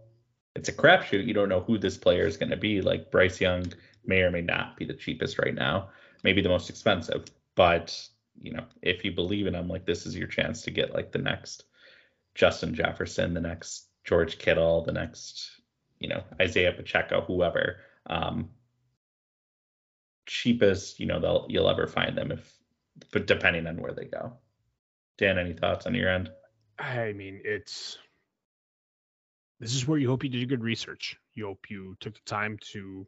It's a crapshoot. You don't know who this player is going to be. Like Bryce Young may or may not be the cheapest right now, maybe the most expensive. But you know, if you believe in him, like this is your chance to get like the next Justin Jefferson, the next George Kittle, the next you know Isaiah Pacheco, whoever. Um, cheapest, you know, they'll you'll ever find them if, but depending on where they go. Dan, any thoughts on your end? I mean, it's this is where you hope you did good research. You hope you took the time to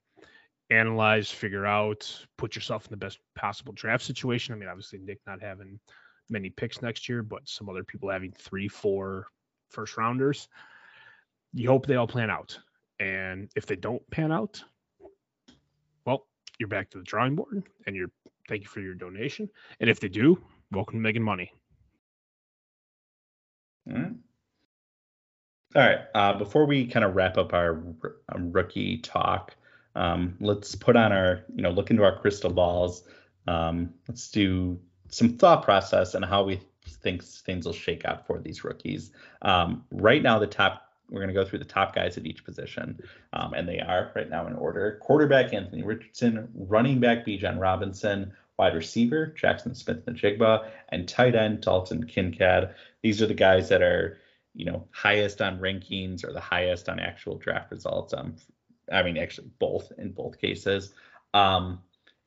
analyze, figure out, put yourself in the best possible draft situation. I mean, obviously Nick not having many picks next year, but some other people having three, four first rounders. You hope they all plan out. And if they don't pan out, well, you're back to the drawing board and you're thank you for your donation. And if they do, welcome to making money. All right. Uh, before we kind of wrap up our r- um, rookie talk, um, let's put on our, you know, look into our crystal balls. Um, let's do some thought process and how we think things will shake out for these rookies. Um, right now, the top, we're going to go through the top guys at each position, um, and they are right now in order: quarterback Anthony Richardson, running back Bijan Robinson, wide receiver Jackson Smith Njigba, and tight end Dalton Kincaid. These are the guys that are you know highest on rankings or the highest on actual draft results um i mean actually both in both cases. Um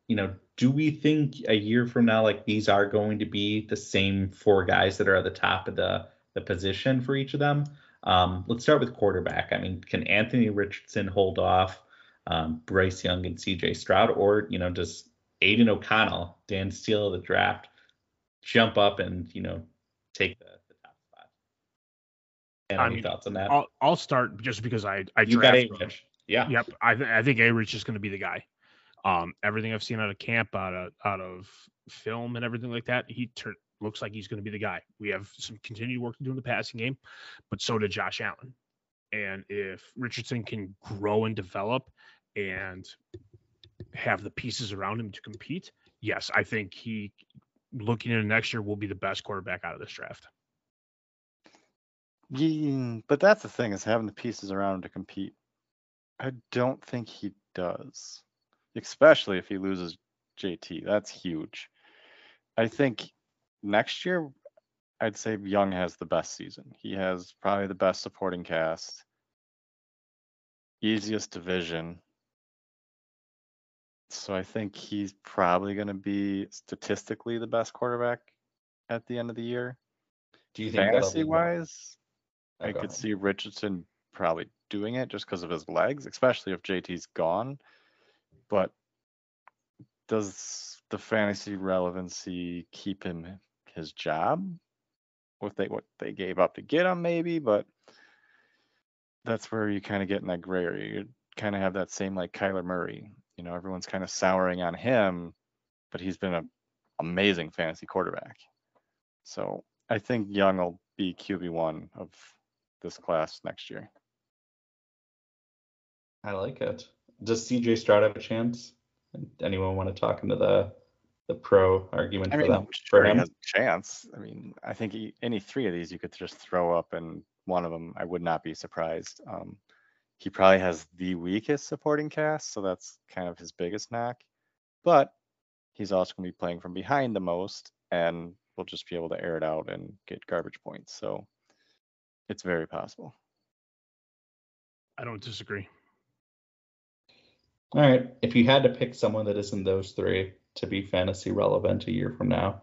you know do we think a year from now like these are going to be the same four guys that are at the top of the the position for each of them? Um let's start with quarterback. I mean can anthony richardson hold off um bryce young and cj stroud? Or you know does aidan o'connell dan steele of the draft jump up and you know take the, the top spot? And I any mean, thoughts on that? I'll, I'll start just because I I you got drafted a him. rich yeah Yep, I th- I think A Rich is going to be the guy. Um, everything I've seen out of camp, out of out of film and everything like that, he tur- looks like he's going to be the guy. We have some continued work to do in the passing game, but so did Josh Allen. And if Richardson can grow and develop and have the pieces around him to compete, yes, I think he looking into next year will be the best quarterback out of this draft. Yeah, but that's the thing is having the pieces around him to compete. I don't think he does, especially if he loses JT. That's huge. I think next year, I'd say Young has the best season. He has probably the best supporting cast, easiest division. So I think he's probably going to be statistically the best quarterback at the end of the year. Do you think Fantasy wise, Oh, I could see Richardson probably doing it just because of his legs, especially if JT's gone. But does the fantasy relevancy keep him his job? What they what they gave up to get him, maybe, but that's where you kind of get in that gray area. You kind of have that same like Kyler Murray. You know, everyone's kind of souring on him, but he's been an amazing fantasy quarterback. So I think Young will be QB one of this class next year. I like it. Does CJ Stroud have a chance? Anyone want to talk into the the pro argument I for mean, them? sure for he has a chance. I mean, I think he, any three of these you could just throw up, and one of them I would not be surprised. Um, he probably has the weakest supporting cast, so that's kind of his biggest knock. But he's also going to be playing from behind the most, and we'll just be able to air it out and get garbage points. So it's very possible. I don't disagree. All right. If you had to pick someone that isn't those three to be fantasy relevant a year from now,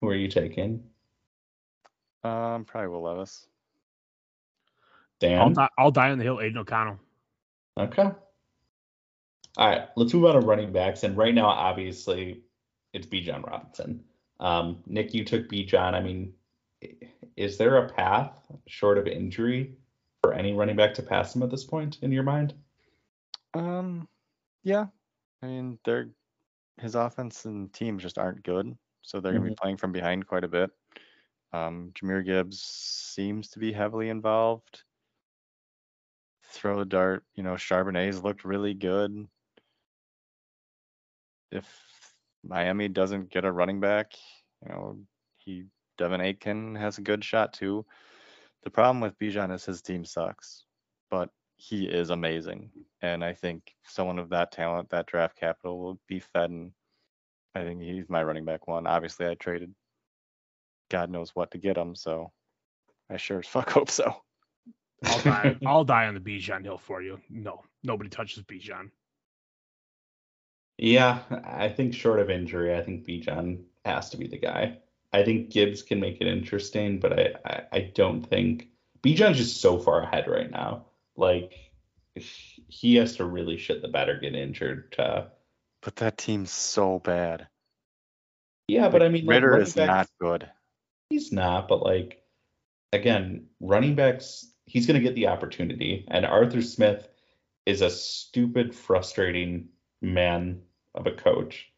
who are you taking? Um, probably Will Levis. I'll, Dan? I'll die on the hill, Aidan O'Connell. Okay. All right, let's move on to running backs. And right now, obviously, it's Bijan Robinson. Um, Nick, you took B. John. I mean, is there a path short of injury for any running back to pass him at this point in your mind? Um, yeah. I mean, they're his offense and teams just aren't good, so they're going to be playing from behind quite a bit. Um, Jahmyr Gibbs seems to be heavily involved. Throw the dart, you know, Charbonnet's looked really good. If Miami doesn't get a running back, you know, he De'Von Achane has a good shot too. The problem with Bijan is his team sucks, but he is amazing. And I think someone of that talent, that draft capital will be fed. And I think he's my running back one. Obviously, I traded God knows what to get him. So I sure as fuck (laughs) hope so. I'll die. (laughs) I'll die on the Bijan hill for you. No, nobody touches Bijan. Yeah, I think short of injury, I think Bijan has to be the guy. I think Gibbs can make it interesting, but I, I, I don't think Bijan's just so far ahead right now. Like he has to really shit the bed or get injured to But that team's so bad. Yeah, but I mean like, Ridder is not good. He's not, but like again, running backs, he's going to get the opportunity. And Arthur Smith is a stupid, frustrating man of a coach,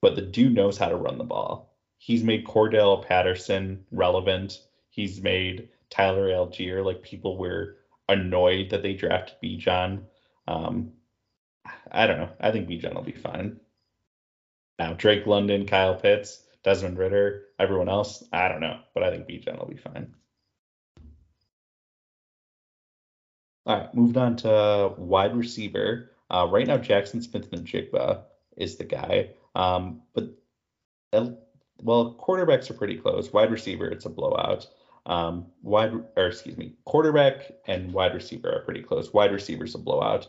but the dude knows how to run the ball. He's made Cordarrelle Patterson relevant. He's made Tyler Allgeier like people were annoyed that they drafted Bijan. Um, I don't know. I think Bijan will be fine. Now Drake London, Kyle Pitts, Desmond Ridder, everyone else, I don't know, but I think Bijan will be fine. All right, moved on to wide receiver. Uh, right now, Jackson Smith-Njigba is the guy. Um, but uh, well, quarterbacks are pretty close. Wide receiver, it's a blowout. Um, wide or excuse me, quarterback and wide receiver are pretty close. Wide receiver's a blowout.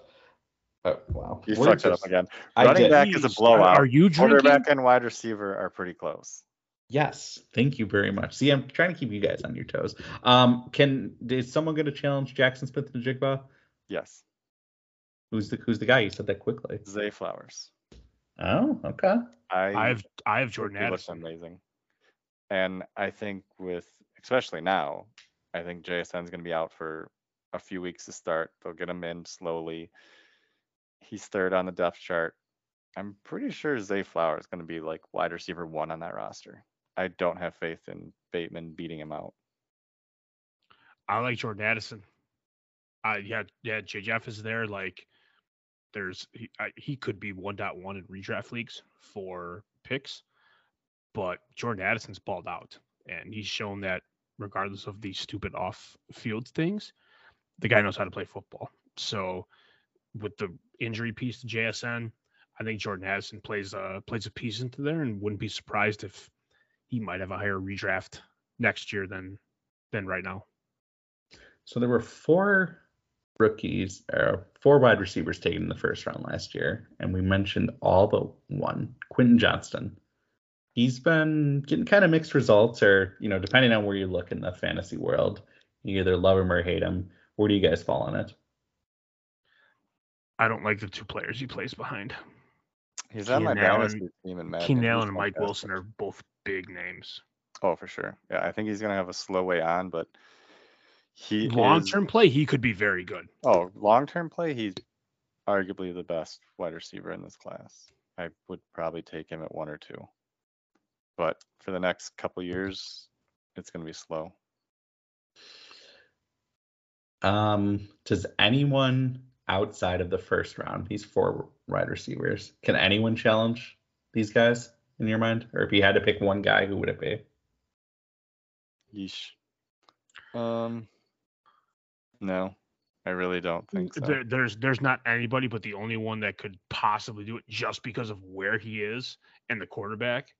Oh, wow. You Words fucked it are- up again. I Running did. back is a blowout. Are you drinking? Quarterback and wide receiver are pretty close. Yes, thank you very much. See, I'm trying to keep you guys on your toes. Um, can is someone going to challenge Jackson Smith-Njigba? Yes. Who's the Who's the guy? You said that quickly. Zay Flowers. Oh, okay. I I have I have Jordan he looks amazing. And I think with especially now, I think JSN is going to be out for a few weeks to start. They'll get him in slowly. He's third on the depth chart. I'm pretty sure Zay Flowers is going to be like wide receiver one on that roster. I don't have faith in Bateman beating him out. I like Jordan Addison. Uh, yeah, yeah. JJF is there. Like, there's he, I, he could be 1.1 in redraft leagues for picks, but Jordan Addison's balled out, and he's shown that regardless of these stupid off-field things, the guy knows how to play football. So, with the injury piece to JSN, I think Jordan Addison plays uh plays a piece into there, and wouldn't be surprised if he might have a higher redraft next year than than right now. So there were four rookies or four wide receivers taken in the first round last year, and we mentioned all but one, Quentin Johnston. He's been getting kind of mixed results, or you know, depending on where you look in the fantasy world, you either love him or hate him. Where do you guys fall on it? I don't like the two players he plays behind. He's on my Keenan Allen- dynasty team in Madden. Keenan Allen and Mike fantastic. Wilson are both big names. Oh, for sure. Yeah, I think he's gonna have a slow way on, but he Long is- term play, he could be very good. Oh, long term play, he's arguably the best wide receiver in this class. I would probably take him at one or two. But for the next couple years, it's gonna be slow. Um, does anyone outside of the first round, these four wide receivers, can anyone challenge these guys in your mind? Or if you had to pick one guy, who would it be? Yeesh. Um, no, I really don't think so. There, there's there's not anybody, but the only one that could possibly do it just because of where he is and the quarterback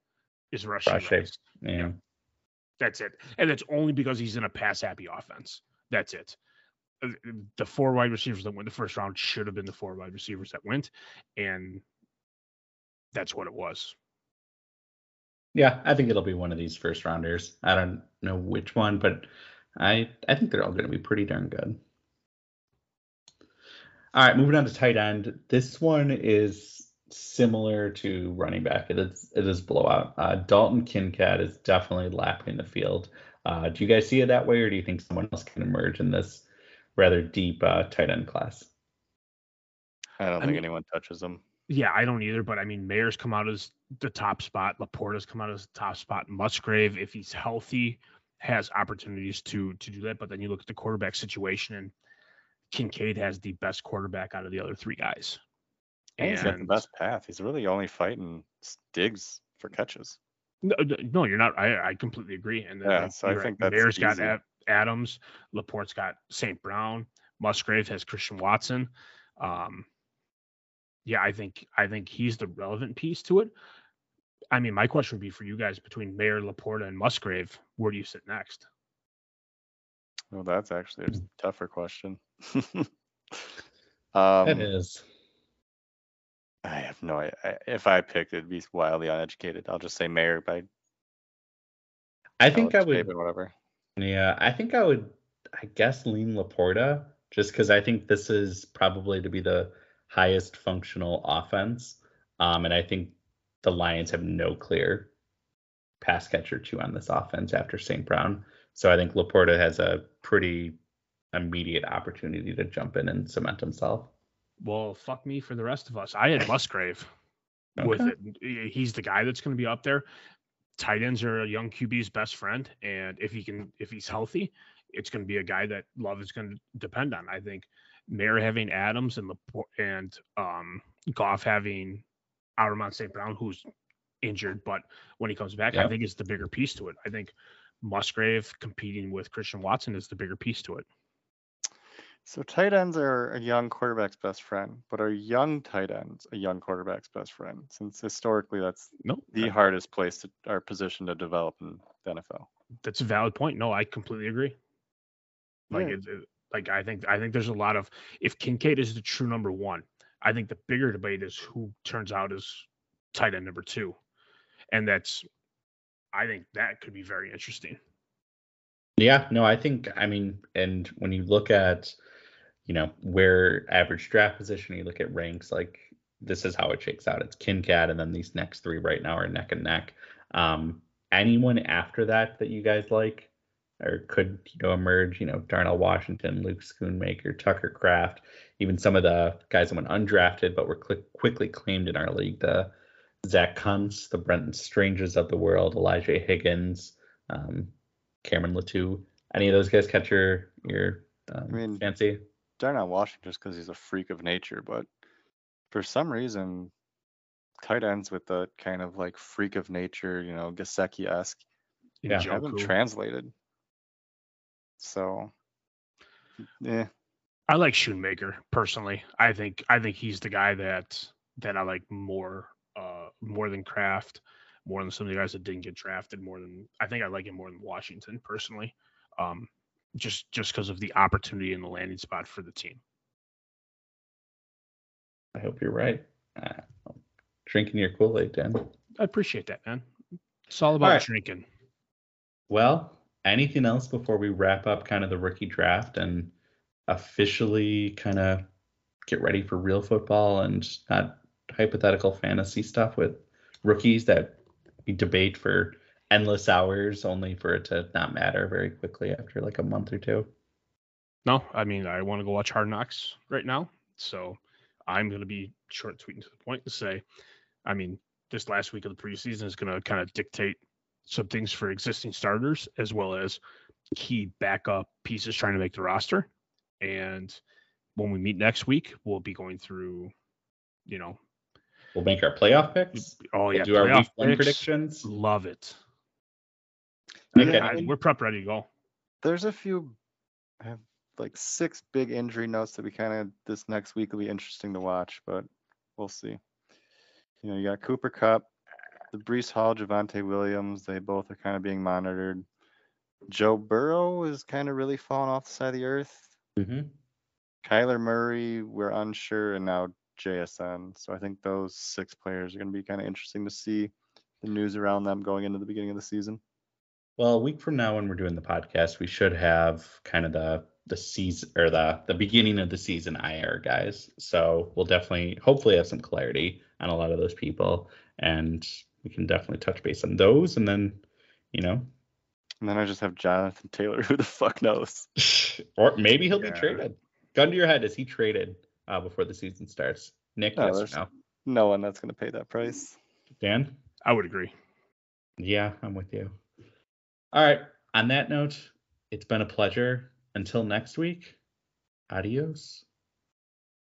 is Rashee Rashee. Rice. Yeah. That's it, and it's only because he's in a pass happy offense. That's it. Uh, The four wide receivers that went the first round should have been the four wide receivers that went, and that's what it was. Yeah, I think it'll be one of these first rounders. I don't know which one, but I I think they're all going to be pretty darn good. All right, moving on to tight end. This one is similar to running back. It is it is blowout. Uh, Dalton Kincaid is definitely lapping the field. Uh, do you guys see it that way, or do you think someone else can emerge in this rather deep uh, tight end class? I don't I think mean- anyone touches them. Yeah, I don't either, but I mean, Mayer's come out as the top spot. Laporta's come out as the top spot. Musgrave, if he's healthy, has opportunities to to do that. But then you look at the quarterback situation, and Kincaid has the best quarterback out of the other three guys. And he's got the best path. He's really only fighting Diggs for catches. No, no, no, you're not. I, I completely agree. And then Yeah, like, so I you're think right, that's Mayer's got. Ad- Adams, Laporta's got St. Brown, Musgrave has Christian Watson. Um, yeah, I think I think he's the relevant piece to it. I mean, my question would be for you guys between Mayer Laporta, and Musgrave, where do you sit next? Well, that's actually a Hmm. tougher question. (laughs) it um, is. I have no idea. If I picked, it'd be wildly uneducated. I'll just say Mayer by I think I would. whatever. Yeah, I think I would, I guess, lean Laporta just because I think this is probably to be the highest functional offense. Um, and I think the Lions have no clear pass catcher two on this offense after St. Brown. So I think Laporta has a pretty immediate opportunity to jump in and cement himself. Well, fuck me for the rest of us. I had Musgrave with it. He's the guy that's going to be up there. Tight ends are a young QB's best friend, and if he can, if he's healthy, it's going to be a guy that Love is going to depend on. I think Mayer having Adams and Laporta and um, Goff having Outermont St. Brown, who's injured, but when he comes back, I think it's the bigger piece to it. I think Musgrave competing with Christian Watson is the bigger piece to it. So tight ends are a young quarterback's best friend, but are young tight ends a young quarterback's best friend? Since historically that's No, the hardest place to our position to develop in the NFL. that's a valid point. No, I completely agree. Like Yeah. it, it- like I think I think there's a lot of if Kincaid is the true number one, I think the bigger debate is who turns out as tight end number two, and that's I think that could be very interesting. Yeah, no, I think I mean, and when you look at, you know, where average draft position, you look at ranks, like this is how it shakes out. It's Kincaid, and then these next three right now are neck and neck. Um, anyone after that that you guys like, or could you know emerge? You know, Darnell Washington, Luke Schoonmaker, Tucker Kraft, even some of the guys that went undrafted but were cli quickly claimed in our league. The Zach Kuntz, the Brenton Stranges of the world, Elijah Higgins. Um, Cameron Latu. Any of those guys catch your your um, I mean- fancy? Darnell Washington just because he's a freak of nature, but for some reason, tight ends with the kind of like freak of nature, you know, Gesicki esque, Yeah. haven't Njoku. translated. So, yeah, I like Schoonmaker personally. I think I think he's the guy that that I like more uh more than Kraft, more than some of the guys that didn't get drafted, more than I think I like him more than Washington personally. Um just just because of the opportunity and the landing spot for the team. I hope you're right. Uh, drinking your Kool-Aid, Dan. I appreciate that, man. It's all about right. drinking. Well, anything else before we wrap up kind of the rookie draft and officially kind of get ready for real football and not hypothetical fantasy stuff with rookies that we debate for endless hours only for it to not matter very quickly after like a month or two. No, I mean I want to go watch Hard Knocks right now, so I'm going to be short, sweet, and to the point to say, I mean this last week of the preseason is going to kind of dictate some things for existing starters as well as key backup pieces trying to make the roster. And when we meet next week, we'll be going through, you know, We'll make our playoff picks. oh We'll yeah, do our week one predictions. Love it. Okay. Yeah, I- we're prep ready to go. There's a few, I have like six big injury notes that we kind of this next week will be interesting to watch, but we'll see. You know, you got Cooper Kupp, the Breece Hall, Javonte Williams. They both are kind of being monitored. Joe Burrow is kind of really falling off the side of the earth. Mhm. Kyler Murray, we're unsure, and now JSN. So I think those six players are going to be kind of interesting to see the news around them going into the beginning of the season. Well, a week from now, when we're doing the podcast, we should have kind of the the season or the the beginning of the season IR guys. So we'll definitely, hopefully, have some clarity on a lot of those people, and we can definitely touch base on those. And then, you know, And then I just have Jonathan Taylor. Who the fuck knows? (laughs) or maybe he'll Yeah. be traded. Gun to your head, is he traded uh, before the season starts? Nick, No, yes no? No one that's going to pay that price. Dan? I would agree. Yeah, I'm with you. All right. On that note, it's been a pleasure. Until next week, adios.